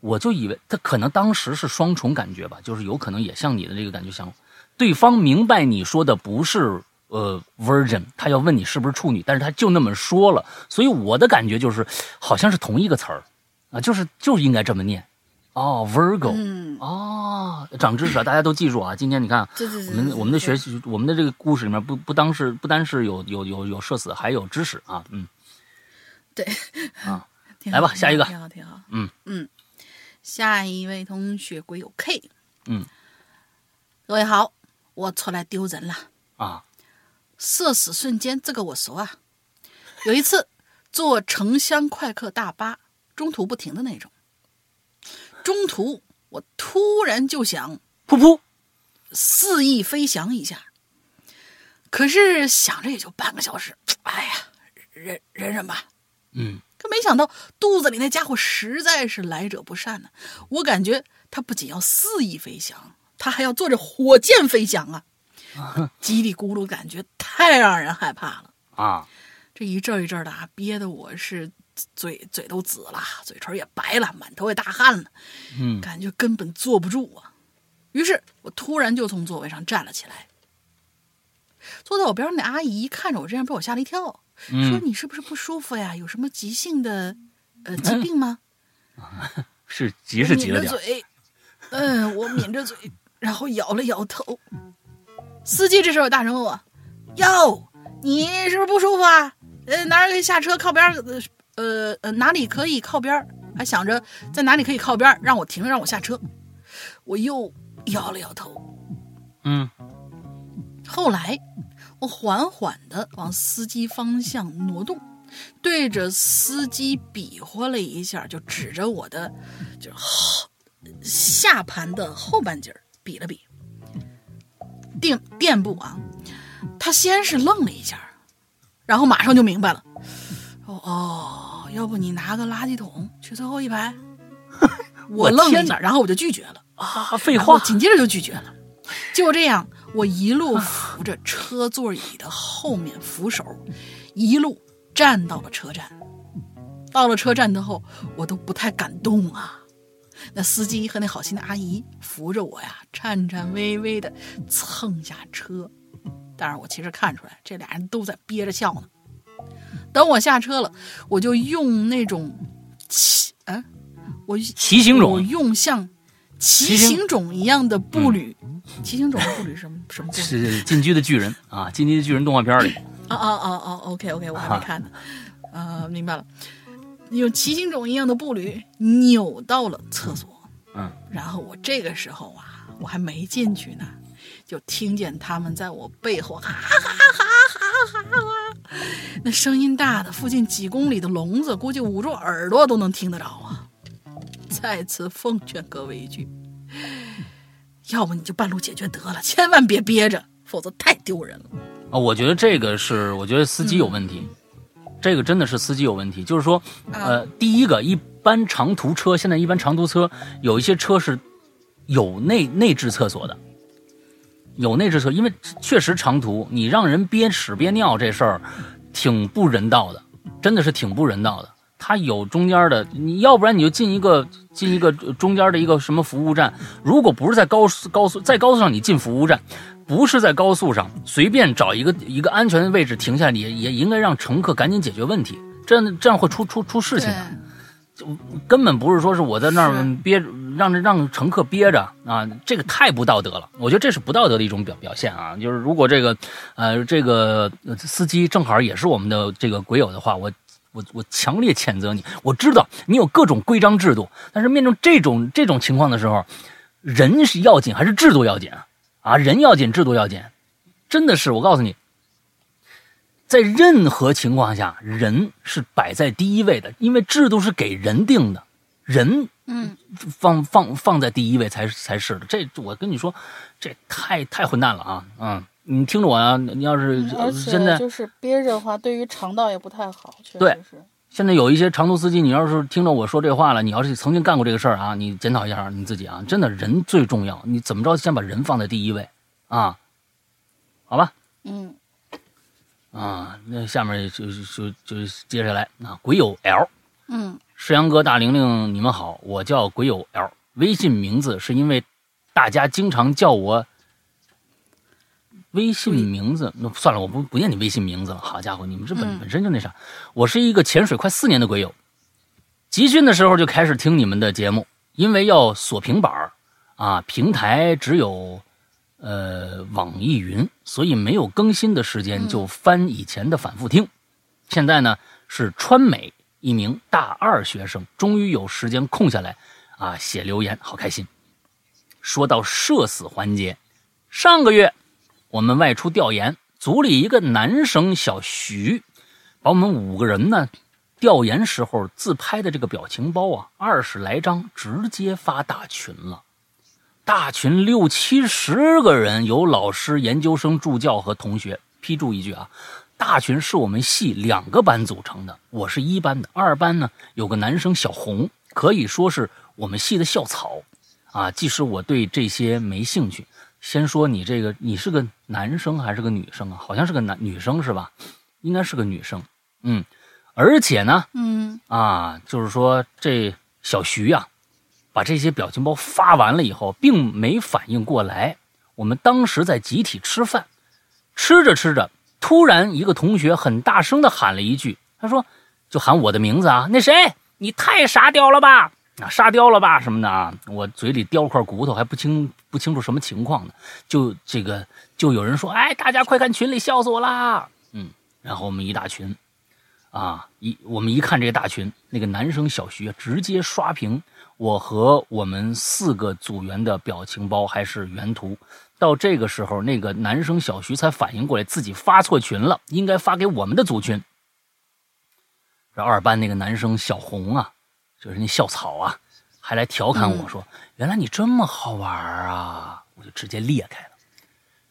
我就以为他可能当时是双重感觉吧，就是有可能也像你的这个感觉想，对方明白你说的不是呃 virgin，他要问你是不是处女，但是他就那么说了，所以我的感觉就是好像是同一个词儿啊，就是就是应该这么念哦，Virgo，、嗯，哦，长知识了，大家都记住啊！今天你看，对对对我们我们的学习，我们的这个故事里面不不当是不单是有有有有社死，还有知识啊，嗯，对啊，来吧下一个挺好挺好。嗯嗯，下一位同学鬼有 K。嗯，各位好，我出来丢人了。啊，社死瞬间，这个我熟啊。有一次坐城乡快客大巴，中途不停的那种。中途我突然就想噗噗，肆意飞翔一下，可是想着也就半个小时，哎呀，忍忍忍吧。嗯可没想到肚子里那家伙实在是来者不善呢、我感觉他不仅要肆意飞翔，他还要坐着火箭飞翔啊！叽里咕噜，感觉太让人害怕了。啊，这一阵儿一阵儿的啊，憋得我是嘴嘴都紫了，嘴唇也白了，满头也大汗了，嗯感觉根本坐不住啊。于是我突然就从座位上站了起来。坐在我边上那阿姨看着我这样，被我吓了一跳，说：“嗯，你是不是不舒服呀？有什么急性的呃疾病吗？” 是急是急了点，嗯，我抿着嘴，然后摇了摇头。司机这时候大声问我：“哟，你是不是不舒服啊？呃，哪儿可以下车靠边儿？呃呃呃，哪里可以靠边儿？还想着在哪里可以靠边，让我停，让我下车。”我又摇了摇头。嗯后来，我缓缓的往司机方向挪动，对着司机比划了一下，就指着我的就是后下盘的后半截儿比了比。垫垫步啊，他先是愣了一下，然后马上就明白了。哦哦，要不你拿个垃圾桶去最后一排？我愣了然后我就拒绝了。啊，废话，紧接着就拒绝了。就这样，我一路扶着车座椅的后面扶手，一路站到了车站。到了车站之后，我都不太敢动啊。那司机和那好心的阿姨扶着我呀，颤颤巍巍的蹭下车。但是我其实看出来，这俩人都在憋着笑呢。等我下车了，我就用那种骑，啊，我骑行种我用像骑骑行行种一样的步履，骑行种的步履什么什么步履？是进击的巨人啊，进击的巨人动画片里，啊啊啊啊！OK OK，我还没看呢。呃，明白了，用骑行种一样的步履扭到了厕所。嗯，然后我这个时候啊，我还没进去呢，就听见他们在我背后哈哈哈哈哈哈，那声音大的，附近几公里的聋子估计捂住耳朵都能听得着啊。再次奉劝各位一句，要不你就半路解决得了，千万别憋着，否则太丢人了。啊，我觉得这个是，我觉得司机有问题，这个真的是司机有问题。就是说，呃，第一个，一般长途车现在一般长途车有一些车是有内内置厕所的，有内置厕，因为确实长途你让人憋屎憋尿这事儿挺不人道的，真的是挺不人道的。它有中间的，你要不然你就进一个进一个中间的一个什么服务站。如果不是在高速高速在高速上，你进服务站，不是在高速上随便找一个一个安全的位置停下，也也应该让乘客赶紧解决问题，这样这样会出出出事情的。就根本不是说是我在那儿憋让让乘客憋着啊，这个太不道德了。我觉得这是不道德的一种表表现啊。就是如果这个呃这个司机正好也是我们的这个鬼友的话，我我我强烈谴责你。我知道你有各种规章制度，但是面对这种这种情况的时候，人是要紧还是制度要紧啊？啊，人要紧，制度要紧，真的是我告诉你。在任何情况下，人是摆在第一位的，因为制度是给人定的，人嗯放放放在第一位才才是的。这我跟你说，这太太混蛋了啊！嗯，你听着我啊，你要是而现在且就是憋着的话，对于肠道也不太好，确对实是。现在有一些长途司机，你要是听着我说这话了，你要是曾经干过这个事儿啊，你检讨一下你自己啊，真的人最重要，你怎么着先把人放在第一位啊？好吧。嗯，啊，那下面就就就接下来啊，鬼友 L，嗯世阳哥、大玲玲，你们好，我叫鬼友 L，微信名字是因为大家经常叫我微信名字，那算了，我不不念你微信名字了。好家伙，你们这本嗯本身就那啥，我是一个潜水快四年的鬼友，集训的时候就开始听你们的节目，因为要锁平板儿啊，平台只有呃网易云，所以没有更新的时间，就翻以前的反复听。现在呢是川美一名大二学生，终于有时间空下来啊写留言，好开心。说到社死环节，上个月我们外出调研，组里一个男生小徐，把我们五个人呢调研时候自拍的这个表情包啊，二十来张直接发大群了。大群六七十个人，有老师、研究生、助教和同学。批注一句啊，大群是我们系两个班组成的，我是一班的，二班呢有个男生小红，可以说是我们系的校草。啊，即使我对这些没兴趣，先说你这个，你是个男生还是个女生啊？好像是个男女生是吧？应该是个女生。嗯，而且呢，嗯啊，就是说这小徐呀、把这些表情包发完了以后，并没反应过来。我们当时在集体吃饭，吃着吃着，突然一个同学很大声的喊了一句：“他说，就喊我的名字啊，那谁，你太傻屌了吧？啊，沙雕了吧什么的啊？我嘴里叼块骨头，还不清不清楚什么情况呢。就这个，就有人说，哎，大家快看群里，笑死我啦！嗯，然后我们一大群，啊，一我们一看这个大群，那个男生小徐直接刷屏我和我们四个组员的表情包还是原图。到这个时候，那个男生小徐才反应过来自己发错群了，应该发给我们的组群。这二班那个男生小红啊，就是那校草啊，还来调侃我说：“原来你这么好玩啊！”我就直接裂开了。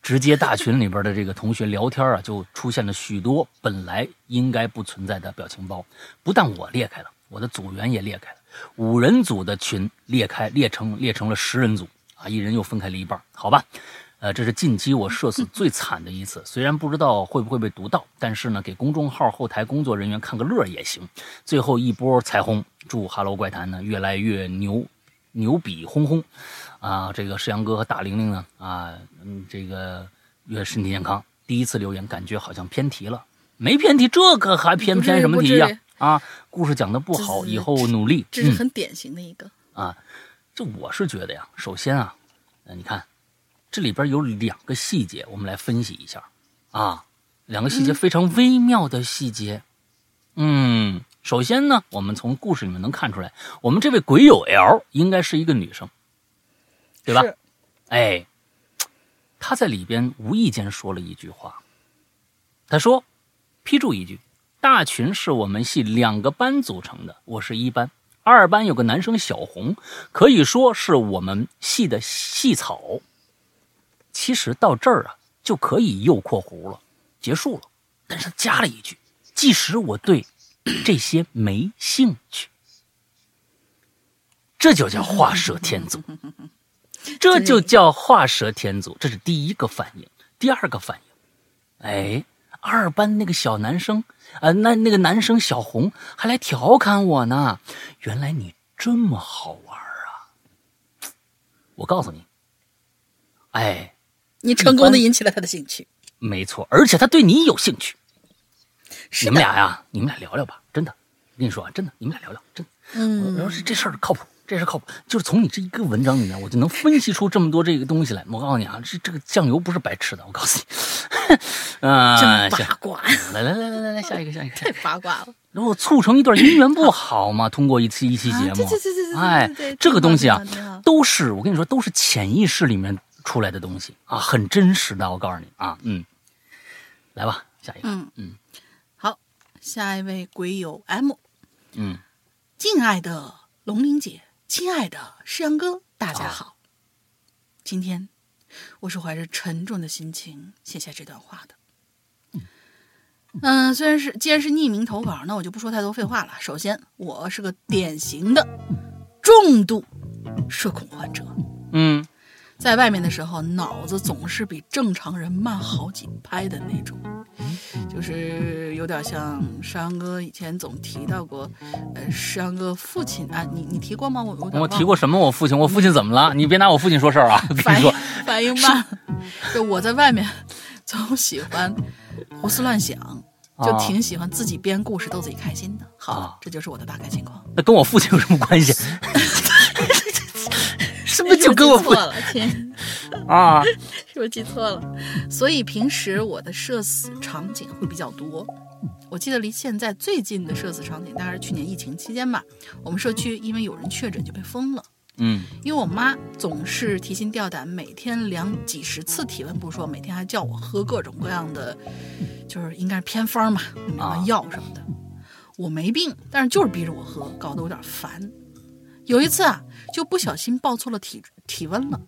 直接大群里边的这个同学聊天啊，就出现了许多本来应该不存在的表情包。不但我裂开了，我的组员也裂开了，五人组的群裂开，裂成裂成了十人组啊，一人又分开了一半。好吧，呃，这是近期我社死最惨的一次。虽然不知道会不会被读到，但是呢，给公众号后台工作人员看个乐也行。最后一波彩虹，祝《哈喽怪谈》呢越来越牛，牛比轰轰。啊，这个世阳哥和大玲玲呢，啊，嗯，这个越身体健康。第一次留言，感觉好像偏题了，没偏题，这个还偏偏什么题呀？啊，故事讲的不好，以后努力。这是嗯很典型的一个。啊，这我是觉得呀，首先啊，呃，你看这里边有两个细节，我们来分析一下啊，两个细节非常微妙的细节。嗯，首先呢，我们从故事里面能看出来，我们这位鬼友 L 应该是一个女生，对吧？是哎，他在里边无意间说了一句话，她说：“批注一句，大群是我们系两个班组成的，我是一班，二班有个男生小红，可以说是我们系的系草。其实到这儿啊，就可以右括弧了，结束了。但是他加了一句，即使我对这些没兴趣，这就叫画蛇添足。”这就叫画蛇添足，这是第一个反应。第二个反应，哎，二班那个小男生，呃，那那个男生小红还来调侃我呢。原来你这么好玩啊！我告诉你，哎，你成功的引起了他的兴趣。没错，而且他对你有兴趣。你们俩呀，你们俩聊聊吧，跟你说啊，真的，你们俩聊聊，真的。嗯我要是这事儿靠谱，这事儿靠谱，就是从你这一个文章里面，我就能分析出这么多这个东西来。我告诉你啊，这这个酱油不是白吃的，我告诉你。啊、真行，八卦，来来来来来来，下一个下一个。太八卦了。然后促成一段姻缘不好吗？通过一期一期节目，啊对对对对对对哎这个东西啊都是我跟你说，都是潜意识里面出来的东西啊，很真实的。我告诉你啊，嗯，来吧，下一个，嗯嗯好，下一位鬼友 M，嗯，敬爱的龙玲姐，亲爱的世阳哥，大家好。今天我是怀着沉重的心情写下这段话的。嗯，虽然是既然是匿名投稿，那我就不说太多废话了。首先，我是个典型的重度社恐患者，嗯在外面的时候，脑子总是比正常人慢好几拍的那种，就是有点像山哥以前总提到过，呃，山哥父亲啊，你你提过吗？我我我提过什么？我父亲，我父亲怎么了？你别拿我父亲说事儿啊！反应反应慢，就我在外面总喜欢胡思乱想，就啊挺喜欢自己编故事逗自己开心的。好了啊，这就是我的大概情况。那跟我父亲有什么关系？就跟我错了，亲。啊？是不是记错了？所以平时我的社死场景会比较多。我记得离现在最近的社死场景，大概是去年疫情期间吧。我们社区因为有人确诊就被封了，嗯因为我妈总是提心吊胆，每天量几十次体温不说，每天还叫我喝各种各样的，就是应该是偏方嘛，什么药什么的。我没病，但是就是逼着我喝，搞得我有点烦。有一次啊，就不小心报错了体体温了，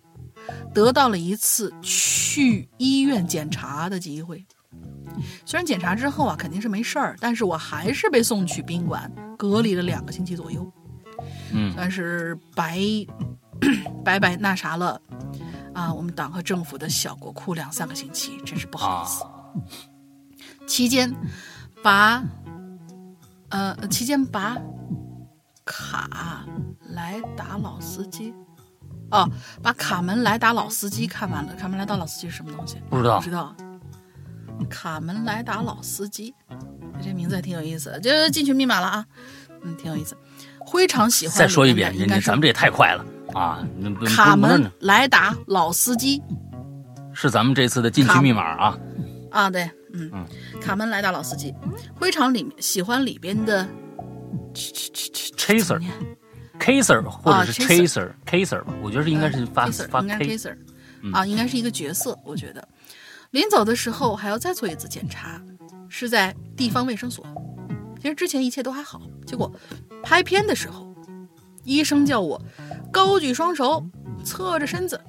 得到了一次去医院检查的机会。虽然检查之后啊肯定是没事儿，但是我还是被送去宾馆隔离了两个星期左右。嗯算是白白白那啥了啊！我们党和政府的小国库两三个星期，真是不好意思。啊期间拔呃期间把卡莱达老司机哦，把卡门莱达老司机看完了。卡门莱达老司机是什么东西？不知道不知道。卡门莱达老司机，这名字还挺有意思的，这进群密码了啊，嗯，挺有意思。非常喜欢。再说一遍，应该是人家咱们这也太快了啊！卡门不不来打老司机是咱们这次的进群密码啊！啊，对，嗯，嗯卡门莱达老司机，灰常里面喜欢里边的 Chaser Kaser 或者是啊 Chaser Kaser 吧，我觉得是应该是发发应该是 K，Chaser 嗯。啊，应该是一个角色，我觉得。临走的时候还要再做一次检查，是在地方卫生所。其实之前一切都还好，结果拍片的时候，医生叫我高举双手，侧着身子，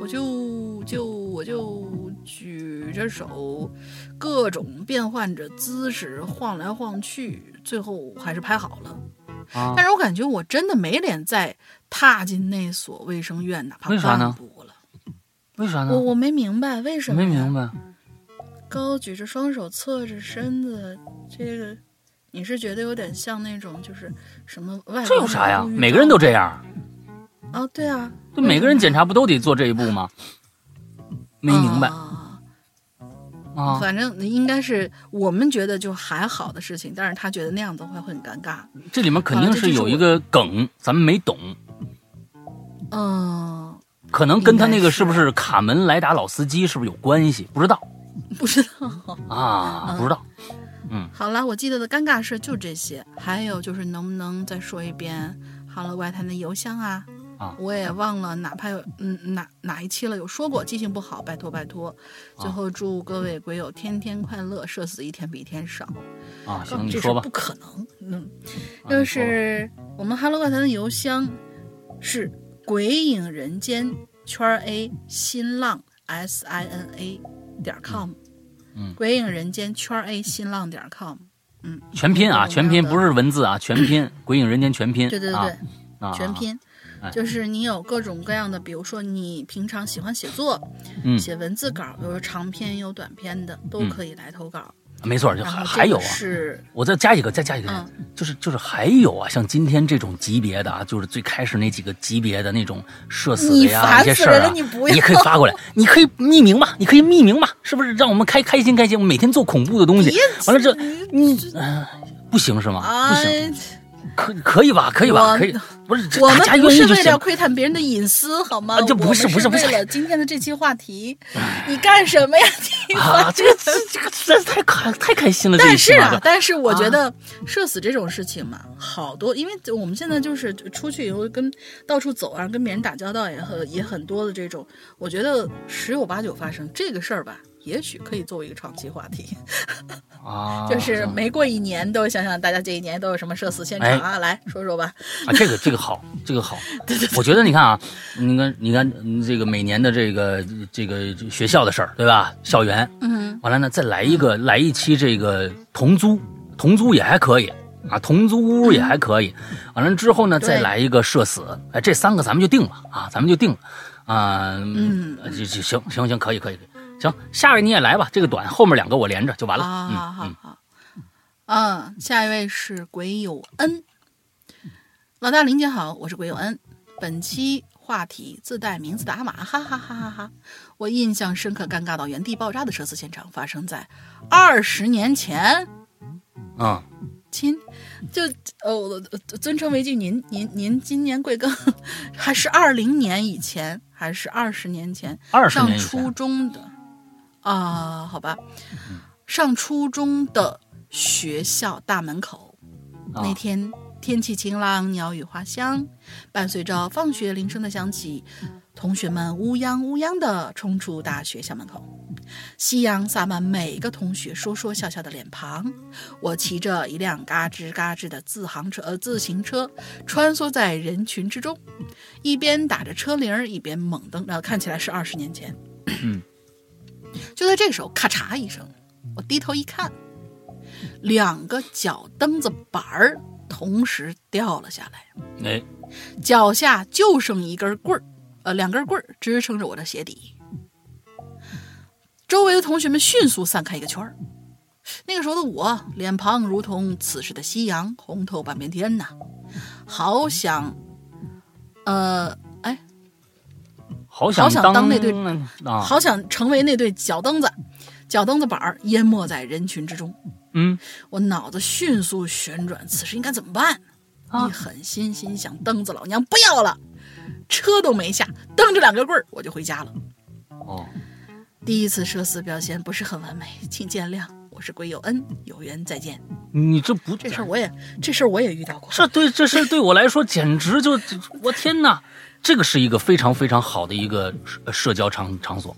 我就就我就举着手，各种变换着姿势晃来晃去，最后还是拍好了。啊但是我感觉我真的没脸再踏进那所卫生院，哪怕为啥呢半步了。为啥呢我？我没明白为什么没明白。高举着双手，侧着身子，这个你是觉得有点像那种就是什么外这有啥呀？每个人都这样，啊，对啊，对每个人检查不都得做这一步吗？没明白啊啊！反正应该是我们觉得就还好的事情，但是他觉得那样子会会很尴尬。这里面肯定是有一个梗，咱们没懂，嗯，可能跟他那个是不是卡门来打老司机是不是有关系？不知道不知道。啊，不知道。嗯好了，我记得的尴尬事就这些，还有就是能不能再说一遍《好了外滩》的邮箱啊？啊我也忘了，哪怕有嗯哪哪一期了有说过，记性不好，拜托拜托。最后祝各位鬼友天天快乐，社死一天比一天少。啊，行，你说吧不。可能，嗯，啊就，是我们哈喽怪谈的邮箱是鬼影人间圈 A 新浪 S I N A 点 com，嗯鬼影人间圈 A 新浪点 com，嗯，全拼啊，全拼不是文字啊，全拼，鬼影人间全拼。对对对啊全拼。哎就是你有各种各样的，比如说你平常喜欢写作，嗯写文字稿，有长篇有短篇的，都嗯可以来投稿。没错，就还还有啊，是我再加一个，再加一个，嗯就是就是还有啊，像今天这种级别的啊，就是最开始那几个级别的那种社死的你呀，烦死一些事儿啊，你不要也可以发过来，你可以匿名嘛，你可以匿名嘛，是不是让我们开开心开心？我们每天做恐怖的东西，完了这你、呃、不行是吗？不行，哎，可可以吧？可以吧？可以，不是我们家不是为了。窥探别人的隐私，好吗？啊这不是不是不是为了今天的这期话题，你干什么呀？你啊，这个这这个实在是太开太开心了，但是啊，但是我觉啊得社死这种事情嘛，好多，因为我们现在就是出去以后跟到处走啊，跟别人打交道也很也很多的这种，我觉得十有八九发生这个事儿吧。也许可以作为一个长期话题，啊，就是没过一年都想想大家这一年都有什么社死现场啊，来说说吧。啊，这个这个好，这个好。我觉得你看啊，你看你看嗯这个每年的这个这个学校的事儿，对吧？校园，嗯，完了呢，再来一个来一期这个同租，同租也还可以啊，同租屋也还可以。完了之后呢，再来一个社死，哎，这三个咱们就定了啊，咱们就定了啊，嗯就就行行行，可以可以，行，下位你也来吧，这个短，后面两个我连着就完了。好，好嗯嗯，好。嗯，下一位是鬼友恩，老大林姐好，我是鬼友恩。本期话题自带名字的阿玛，哈哈哈哈哈！我印象深刻、尴尬到原地爆炸的社死现场发生在二十年前。啊，亲，就呃，我尊称为句，您您您今年贵庚？还是二零年以前，还是二十年前？二十上初年以前，中的啊，好吧，上初中的学校大门口，啊那天天气晴朗，鸟语花香，伴随着放学铃声的响起，同学们乌泱乌泱的冲出大学校门口，夕阳洒满每个同学说说笑笑的脸庞。我骑着一辆嘎吱嘎吱的自行车，呃，自行车穿梭在人群之中，一边打着车铃儿，一边猛蹬，然后看起来是二十年前。嗯，就在这个时候，咔嚓一声，我低头一看，两个脚蹬子板儿同时掉了下来，哎，脚下就剩一根棍儿，呃，两根棍儿支撑着我的鞋底。周围的同学们迅速散开一个圈儿。那个时候的我，脸庞如同此时的夕阳，红透半边天呐，好想，呃，哎，好想当那对啊，好想成为那对脚蹬子，脚蹬子板儿淹没在人群之中。嗯，我脑子迅速旋转，此时应该怎么办？啊一狠心，心想蹬子老娘不要了，车都没下，蹬着两个棍儿我就回家了。哦，第一次社死表现不是很完美，请见谅。我是鬼有恩，有缘再见。你这不这事儿我也，这事儿我也遇到过。这对这事对我来说简直就，我天哪！这个是一个非常非常好的一个社社交场场所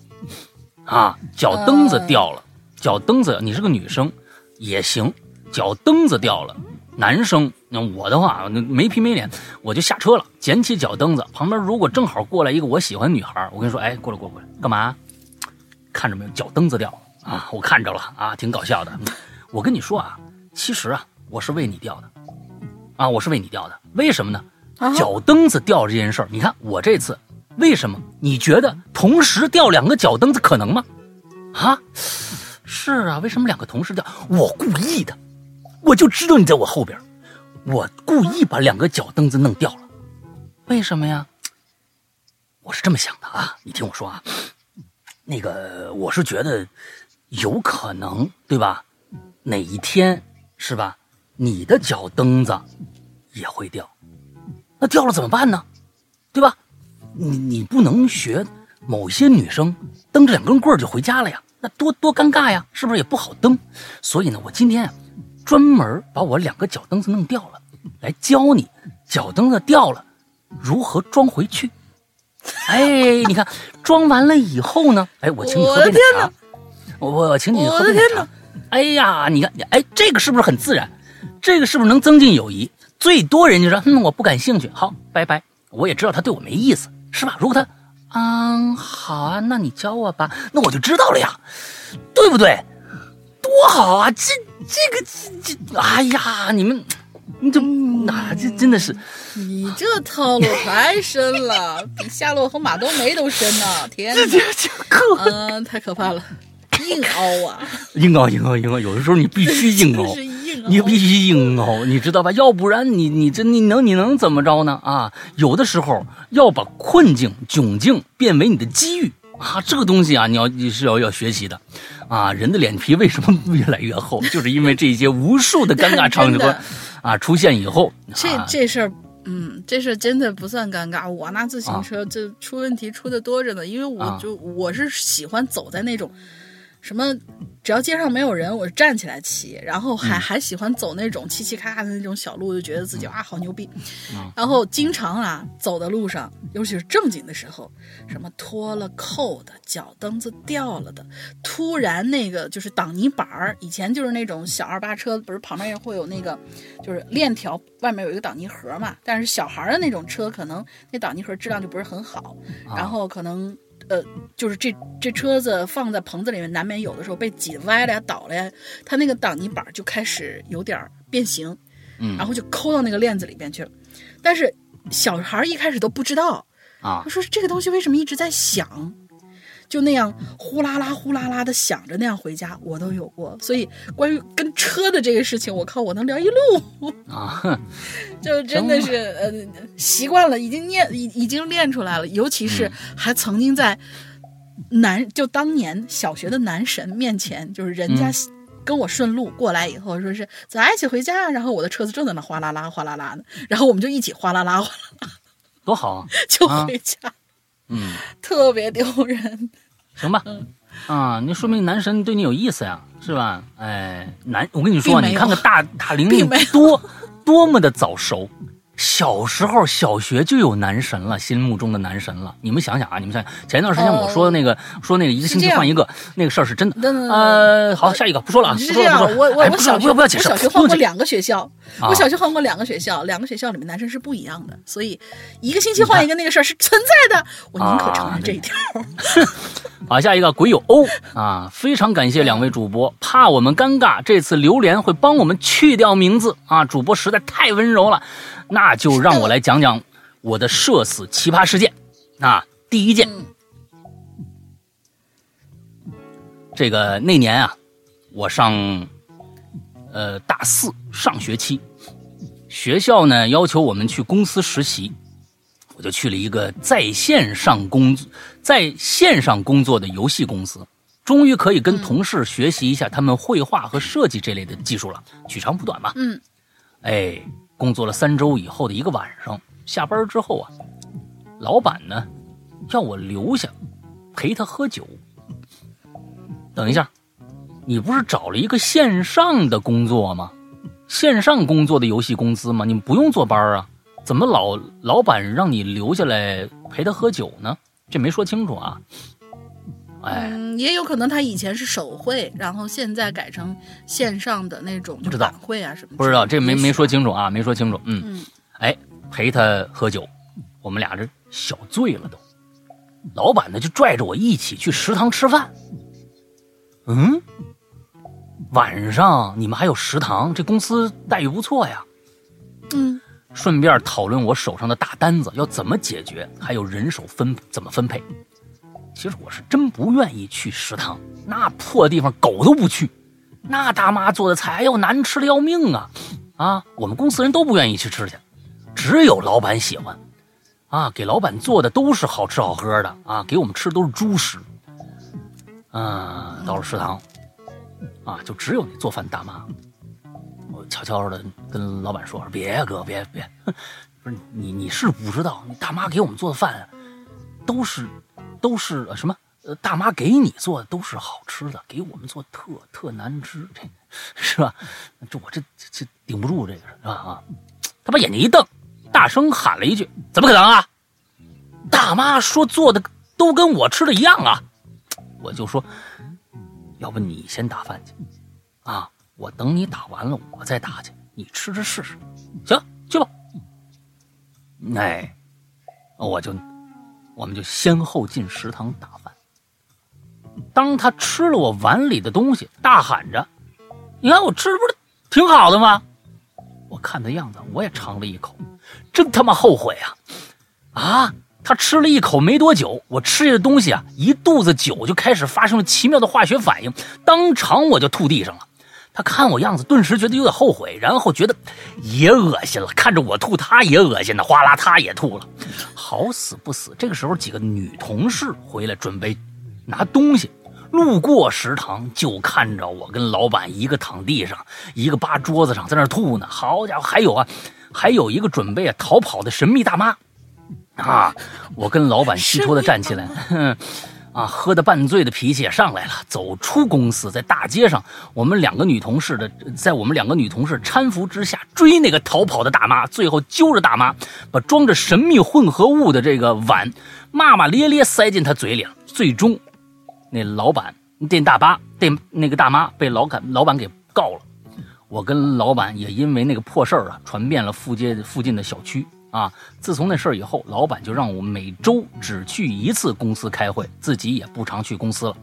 啊！脚蹬子掉了，脚蹬子，你是个女生也行，脚蹬子掉了，男生那我的话没皮没脸，我就下车了，捡起脚蹬子，旁边如果正好过来一个我喜欢的女孩，我跟你说，哎，过来过来过来，干嘛？看着没有，脚蹬子掉了啊！我看着了啊，挺搞笑的。我跟你说啊，其实啊，我是为你掉的。啊，我是为你掉的，为什么呢？脚蹬子掉这件事儿，你看我这次为什么？你觉得同时掉两个脚蹬子可能吗？啊，是啊，为什么两个同时掉？我故意的，我就知道你在我后边，我故意把两个脚蹬子弄掉了，为什么呀？我是这么想的啊，你听我说啊，那个我是觉得有可能，对吧？哪一天是吧？你的脚蹬子也会掉，那掉了怎么办呢？对吧？你你不能学某些女生蹬着两根棍儿就回家了呀，那多多尴尬呀，是不是也不好蹬？所以呢，我今天啊，专门把我两个脚蹬子弄掉了，来教你脚蹬子掉了如何装回去。哎，你看装完了以后呢，哎，我请你喝杯奶茶，我我请你喝杯奶茶。哎呀，你看，哎，这个是不是很自然？这个是不是能增进友谊？最多人就说，嗯，我不感兴趣，好，拜拜。我也知道他对我没意思，是吧？如果他，嗯，好啊，那你教我吧，那我就知道了呀，对不对？多好啊！这这个这这，哎呀，你们你怎么哪这真的是你这套路太深了，比夏洛和马冬梅都深呐！天哪，这这可嗯，太可怕了，硬凹啊，硬凹硬凹硬凹，有的时候你必须 硬凹。你必须硬凹，你知道吧？要不然你你这你能你能怎么着呢？啊，有的时候要把困境窘境变为你的机遇啊，这个东西啊，你要你是要要学习的，啊，人的脸皮为什么越来越厚？就是因为这些无数的尴尬场合 真的啊出现以后，这啊、这事儿，嗯，这事儿真的不算尴尬。我拿自行车这出问题出的多着呢，因为我啊就我是喜欢走在那种什么，只要街上没有人，我就站起来骑，然后还、还喜欢走那种嘁嘁咔咔的那种小路，就觉得自己啊好牛逼。然后经常啊走的路上，尤其是正经的时候，什么脱了扣的、脚蹬子掉了的，突然那个就是挡泥板儿，以前就是那种小二八车，不是旁边会有那个就是链条，外面有一个挡泥盒嘛。但是小孩儿的那种车，可能那挡泥盒质量就不是很好，然后可能呃，就是这这车子放在棚子里面，难免有的时候被挤歪了呀、倒了呀，它那个挡泥板就开始有点变形，嗯然后就抠到那个链子里边去了。但是小孩一开始都不知道，啊他说这个东西为什么一直在响，就那样呼啦啦呼啦啦的响着那样回家，我都有过。所以关于跟车的这个事情，我靠，我能聊一路，啊，就真的是呃习惯了，已经练已已经练出来了。尤其是还曾经在男就当年小学的男神面前，就是人家。跟我顺路过来以后，说是咱一起回家，然后我的车子正在那哗啦啦哗啦啦的，然后我们就一起哗啦啦哗啦啦多好啊！就啊回家，嗯，特别丢人。行吧，啊，那说明男神对你有意思呀，是吧？哎，男，我跟你说你看看大大玲玲多多么的早熟，小时候小学就有男神了，心目中的男神了。你们想想啊，你们想想，前一段时间我说那个、说那个一个星期换一个那个事儿是真的。呃，好，下一个不说了啊，不是这样说了不说，了。我我我小学不要不要解释，我小学换过两个学校，啊我小学换过两个学校，两个学校里面男生是不一样的，所以一个星期换一个那个事儿是存在的，我宁可承认这一条。好，下一个鬼友欧啊，非常感谢两位主播，怕我们尴尬，这次榴莲会帮我们去掉名字啊，主播实在太温柔了，那就让我来讲讲我的社死奇葩事件。啊，第一件，嗯。这个那年啊，我上呃大四上学期，学校呢要求我们去公司实习，我就去了一个在线上工在线上工作的游戏公司，终于可以跟同事学习一下他们绘画和设计这类的技术了，取长补短嘛。嗯。哎，工作了三周以后的一个晚上，下班之后啊，老板呢要我留下陪他喝酒。等一下，你不是找了一个线上的工作吗？线上工作的游戏公司吗？你们不用坐班啊？怎么老老板让你留下来陪他喝酒呢？这没说清楚啊。哎，嗯，也有可能他以前是手绘，然后现在改成线上的那种就不知道版绘啊什么的。不知道这没没说清楚啊，没说清楚。嗯，嗯哎，陪他喝酒，我们俩这小醉了都。老板呢就拽着我一起去食堂吃饭。嗯，晚上你们还有食堂，这公司待遇不错呀。嗯顺便讨论我手上的大单子要怎么解决，还有人手分怎么分配。其实我是真不愿意去食堂，那破地方狗都不去。那大妈做的菜，哎呦难吃的要命啊！啊，我们公司人都不愿意去吃去，只有老板喜欢。啊，给老板做的都是好吃好喝的啊，给我们吃的都是猪食。啊，到了食堂，啊，就只有那做饭大妈。我悄悄的跟老板说：“别呀哥，别别，不是你你是不知道，你大妈给我们做的饭，都是都是什么？呃，大妈给你做的都是好吃的，给我们做特特难吃，这 是吧？这我这这这顶不住这个是吧？啊！他把眼睛一瞪，大声喊了一句：“怎么可能啊？大妈说做的都跟我吃的一样啊！”我就说：“要不你先打饭去啊？我等你打完了，我再打去，你吃着试试。行，去吧。”哎，我就我们就先后进食堂打饭。当他吃了我碗里的东西，大喊着：“你看我吃的不是挺好的吗？”我看他样子，我也尝了一口，真他妈后悔啊！啊，他吃了一口没多久，我吃下的东西啊，一肚子酒就开始发生了奇妙的化学反应，当场我就吐地上了。他看我样子，顿时觉得有点后悔，然后觉得也恶心了，看着我吐，他也恶心的，哗啦，他也吐了。好死不死，这个时候几个女同事回来准备拿东西，路过食堂就看着我跟老板一个躺地上，一个扒桌子上在那吐呢。好家伙，还有啊，还有一个准备啊逃跑的神秘大妈啊！我跟老板虚脱的站起来，哼。啊，喝的半醉的脾气也上来了。走出公司，在大街上，我们两个女同事的，在我们两个女同事搀扶之下追那个逃跑的大妈，最后揪着大妈，把装着神秘混合物的这个碗骂骂咧咧塞进她嘴里了。最终，那老板那大巴那那个大妈被老板老板给告了。我跟老板也因为那个破事儿啊，传遍了附近附近的小区。啊！自从那事儿以后，老板就让我每周只去一次公司开会，自己也不常去公司了。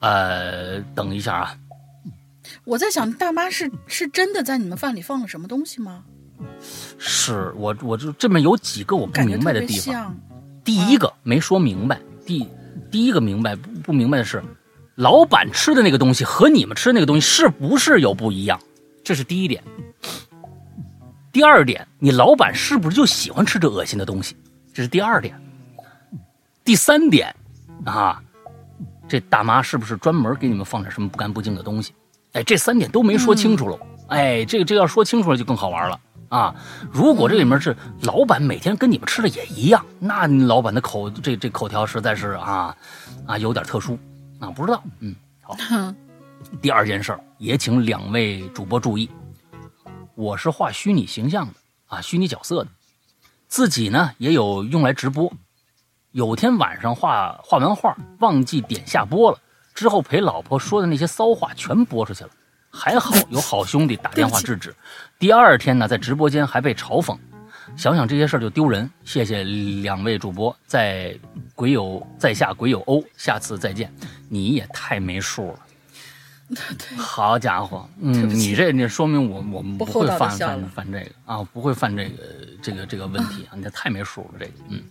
呃，等一下啊！我在想，大妈是是真的在你们饭里放了什么东西吗？是我，我就这边有几个我不明白的地方。第一个没说明白，第第一个明白不不明白的是，老板吃的那个东西和你们吃的那个东西是不是有不一样？这是第一点。第二点，你老板是不是就喜欢吃这恶心的东西？这是第二点。第三点，啊，这大妈是不是专门给你们放点什么不干不净的东西？哎，这三点都没说清楚喽。哎，这个这要说清楚了就更好玩了啊！如果这里面是老板每天跟你们吃的也一样，那老板的口这这口条实在是啊啊有点特殊啊，不知道。嗯，好。第二件事儿也请两位主播注意。我是画虚拟形象的啊，虚拟角色的，自己呢也有用来直播。有天晚上画画完画，忘记点下播了，之后陪老婆说的那些骚话全播出去了。还好有好兄弟打电话制止。第二天呢，在直播间还被嘲讽，想想这些事儿就丢人。谢谢两位主播，在鬼友在下鬼友欧，下次再见。你也太没数了。好家伙，嗯，你这你说明我我们不会犯犯犯这个啊，不会犯这个这个这个问题啊，你这太没数了，这个，嗯，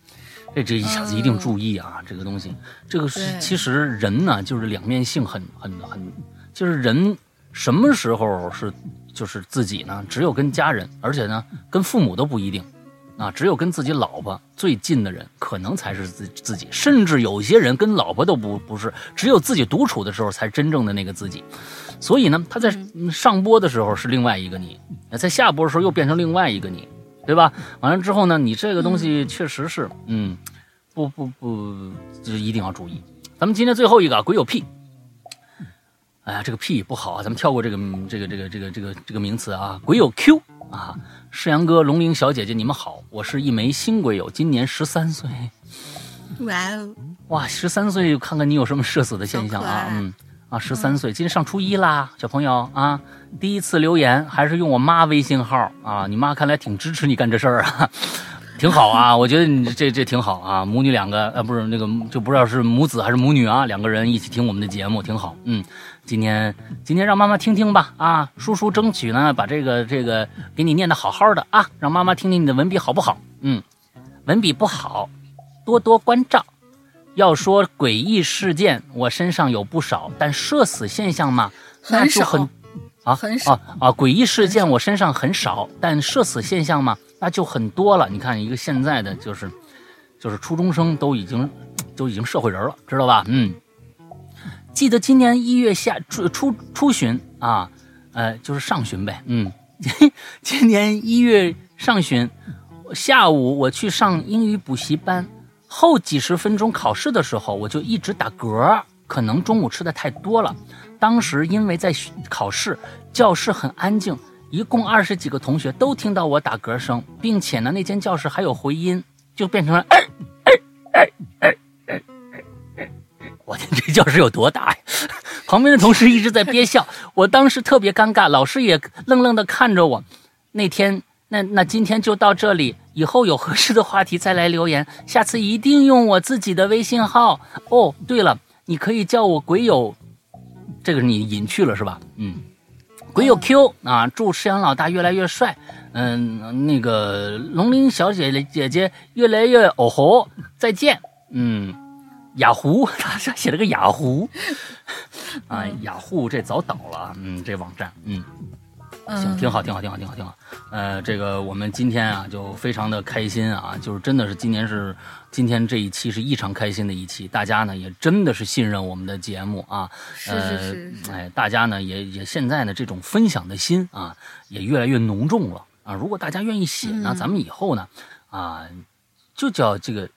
这这一下子一定注意啊，这个东西，这个是其实人呢就是两面性很很很，就是人什么时候是就是自己呢？只有跟家人，而且呢跟父母都不一定。啊，只有跟自己老婆最近的人，可能才是自自己，甚至有些人跟老婆都不不是，只有自己独处的时候才真正的那个自己。所以呢，他在上播的时候是另外一个你，在下播的时候又变成另外一个你，对吧？完了之后呢，你这个东西确实是，嗯，不不不，就是一定要注意。咱们今天最后一个鬼有屁，哎呀，这个屁不好啊，咱们跳过这个这个这个这个这个这个名词啊，鬼有 Q 啊。世阳哥、龙鳞小姐姐，你们好，我是一枚新鬼友，今年十三岁。哇哦，哇，十三岁，看看你有什么社死的现象啊？嗯，啊，十三岁，今天上初一啦，小朋友啊，第一次留言还是用我妈微信号啊，你妈看来挺支持你干这事儿啊，挺好啊，我觉得你这这挺好啊，母女两个，呃，不是那个就不知道是母子还是母女啊，两个人一起听我们的节目，挺好，嗯。今天，今天让妈妈听听吧啊！叔叔争取呢，把这个这个给你念的好好的啊，让妈妈听听你的文笔好不好？嗯，文笔不好，多多关照。要说诡异事件，我身上有不少，但社死现象嘛，那就很啊很少啊！诡异事件我身上很少，但社死现象嘛，那就很多了。你看一个现在的就是，就是初中生都已经都已经社会人了，知道吧？嗯。记得今年一月下初初初旬啊，呃，就是上旬呗，嗯，今年一月上旬下午我去上英语补习班，后几十分钟考试的时候，我就一直打嗝，可能中午吃的太多了。当时因为在考试，教室很安静，一共二十几个同学都听到我打嗝声，并且呢，那间教室还有回音，就变成了。我天，这教室有多大呀？旁边的同事一直在憋笑，我当时特别尴尬，老师也愣愣的看着我。那天，那那今天就到这里，以后有合适的话题再来留言，下次一定用我自己的微信号哦。对了，你可以叫我鬼友，这个你隐去了是吧？嗯，鬼友 Q 啊，祝石阳老大越来越帅。嗯，那个龙鳞小姐姐姐姐越来越哦吼，再见。嗯，雅虎 他写了个雅虎啊，雅虎这早倒了啊。嗯，这网站，嗯。行，嗯，挺好，挺好，挺好，挺好，挺好。呃，这个我们今天啊，就非常的开心啊，就是真的是今年是今天这一期是异常开心的一期，大家呢也真的是信任我们的节目啊，是呃，是是是哎，大家呢也也现在呢这种分享的心啊也越来越浓重了啊。如果大家愿意写呢，嗯咱们以后呢啊就叫这个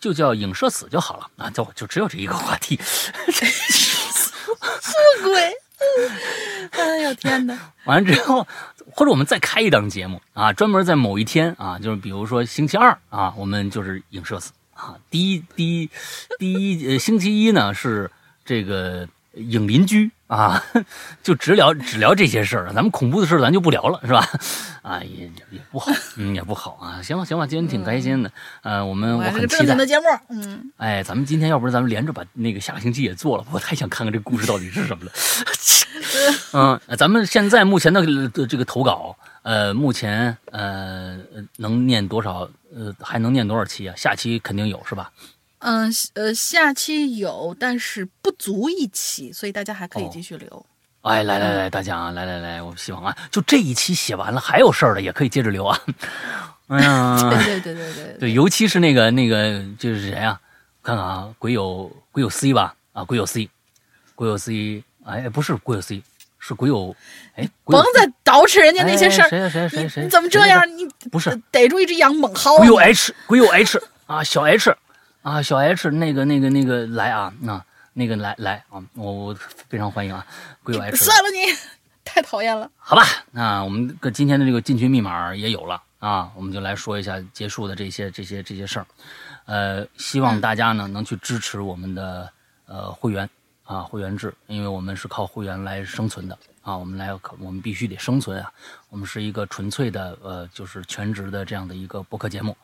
就叫影射死就好了啊，就就只有这一个话题。不鬼。哎呦天哪！完了之后，或者我们再开一档节目啊，专门在某一天啊，就是比如说星期二啊，我们就是影射死啊。第一第一第一呃星期一呢是这个影邻居啊，就只聊只聊这些事儿，咱们恐怖的事儿咱就不聊了，是吧？啊，也也也不好，嗯，也不好啊。行吧行吧，今天挺开心的，呃，我们我很期待正经的。节目。嗯，哎，咱们今天要不然咱们连着把那个下个星期也做了，我太想看看这故事到底是什么了。嗯，呃咱们现在目前的的这个投稿，呃，目前呃呃能念多少？呃，还能念多少期啊？下期肯定有是吧？嗯呃，下期有，但是不足一期，所以大家还可以哦继续留。哎，来来来，大家啊，来来来，我希望啊，就这一期写完了，还有事儿的也可以接着留啊。哎呀，对对对对对对，尤其是那个那个就是谁啊？看看啊，鬼友鬼友 C 吧，啊，鬼友 C，鬼友 C，哎，不是鬼友 C，是鬼友，哎，甭再捯饬人家那些事儿。哎谁呀谁呀谁呀谁呀？你你怎么这样？你不是逮住一只羊猛薅啊。鬼友 H，鬼友 H 啊，小 H 啊，小 H 那个那个那个来啊，那那个来来啊，我我非常欢迎啊，鬼友 H 来。算了你，太讨厌了。好吧，那我们个今天的这个进群密码也有了啊，我们就来说一下结束的这些这些这些事儿。呃，希望大家呢能去支持我们的呃会员啊会员制，因为我们是靠会员来生存的啊，我们来我们必须得生存啊，我们是一个纯粹的呃就是全职的这样的一个播客节目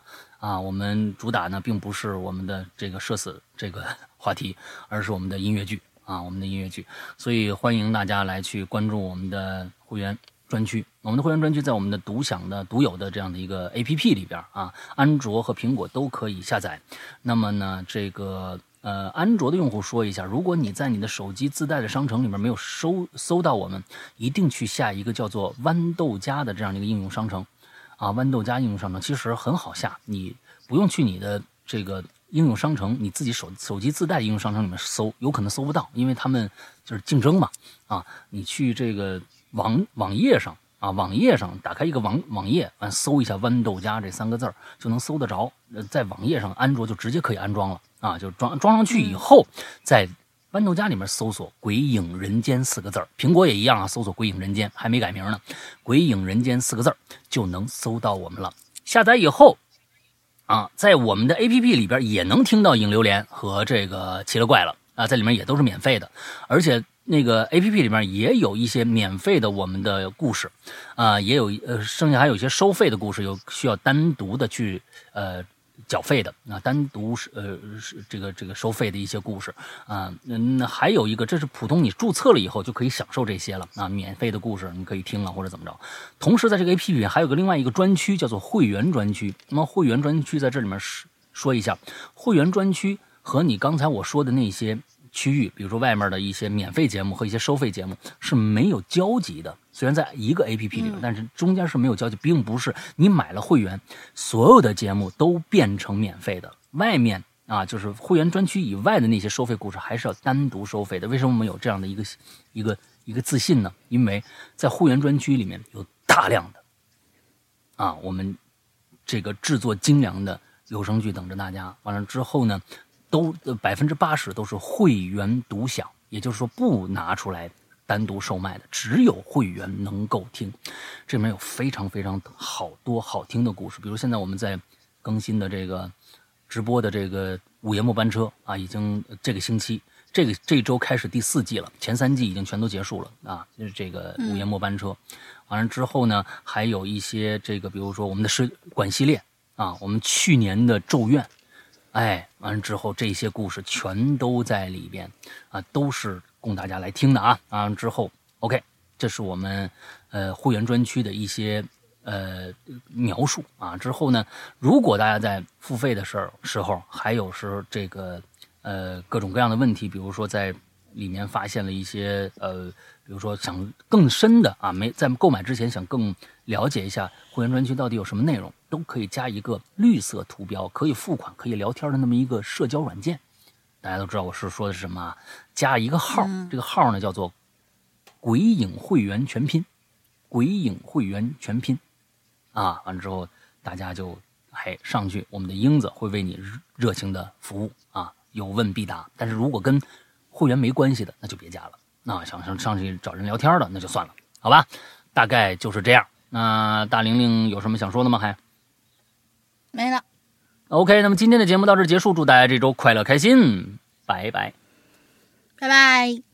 啊，我们主打呢并不是我们的这个社死这个 话题，而是我们的音乐剧啊，我们的音乐剧，所以欢迎大家来去关注我们的会员专区。我们的会员专区在我们的独享的、独有的这样的一个 APP 里边啊，安卓和苹果都可以下载。那么呢，这个呃，安卓的用户说一下，如果你在你的手机自带的商城里面没有搜搜到我们，一定去下一个叫做豌豆荚的这样的一个应用商城啊。豌豆荚应用商城其实很好下，你不用去你的这个应用商城，你自己手手机自带的应用商城里面搜，有可能搜不到，因为他们就是竞争嘛啊。你去这个网网页上啊，网页上打开一个网网页，完搜一下“豌豆荚”这三个字儿就能搜得着。呃，在网页上安卓就直接可以安装了啊，就装装上去以后，在豌豆荚里面搜索“鬼影人间”四个字儿，苹果也一样啊，搜索“鬼影人间”还没改名呢，“鬼影人间”四个字儿就能搜到我们了。下载以后。啊，在我们的 A P P 里边也能听到影榴莲和这个奇了怪了啊，在里面也都是免费的，而且那个 A P P 里面也有一些免费的我们的故事，啊，也有呃，剩下还有一些收费的故事，有需要单独的去呃缴费的啊，单独是呃是这个这个收费的一些故事啊，嗯，还有一个，这是普通你注册了以后就可以享受这些了啊，免费的故事你可以听了或者怎么着。同时在这个 A P P 里还有个另外一个专区叫做会员专区，那么会员专区在这里面说说一下，会员专区和你刚才我说的那些区域，比如说外面的一些免费节目和一些收费节目是没有交集的。虽然在一个 A P P 里面，但是中间是没有交集，并不是你买了会员，所有的节目都变成免费的。外面啊，就是会员专区以外的那些收费故事，还是要单独收费的。为什么我们有这样的一个一个一个自信呢？因为在会员专区里面有大量的啊，我们这个制作精良的有声剧等着大家。完了之后呢，都百分之八十都是会员独享，也就是说不拿出来单独售卖的，只有会员能够听。这里面有非常非常好多好听的故事，比如现在我们在更新的这个直播的这个《午夜末班车》啊，已经这个星期。这个这周开始第四季了，前三季已经全都结束了啊，就是这个《午夜末班车》完了之后呢，还有一些这个，比如说我们的是管系列啊，我们去年的《咒怨》，哎，完了之后这些故事全都在里边啊，都是供大家来听的啊。啊，之后 OK，这是我们呃会员专区的一些呃描述啊。之后呢，如果大家在付费的时候时候，还有时候这个呃各种各样的问题，比如说在里面发现了一些呃，比如说想更深的啊，没在购买之前想更了解一下会员专区到底有什么内容，都可以加一个绿色图标，可以付款、可以聊天的那么一个社交软件。大家都知道我是说的是什么啊？加一个号，这个号呢叫做“鬼影会员全拼”，“鬼影会员全拼”啊，完了之后大家就哎上去，我们的英子会为你热热情的服务啊，有问必答。但是如果跟会员没关系的，那就别加了。那想上上去找人聊天的，那就算了，好吧？大概就是这样。那大玲玲有什么想说的吗？还没了，OK，那么今天的节目到这结束，祝大家这周快乐开心，拜拜。拜拜。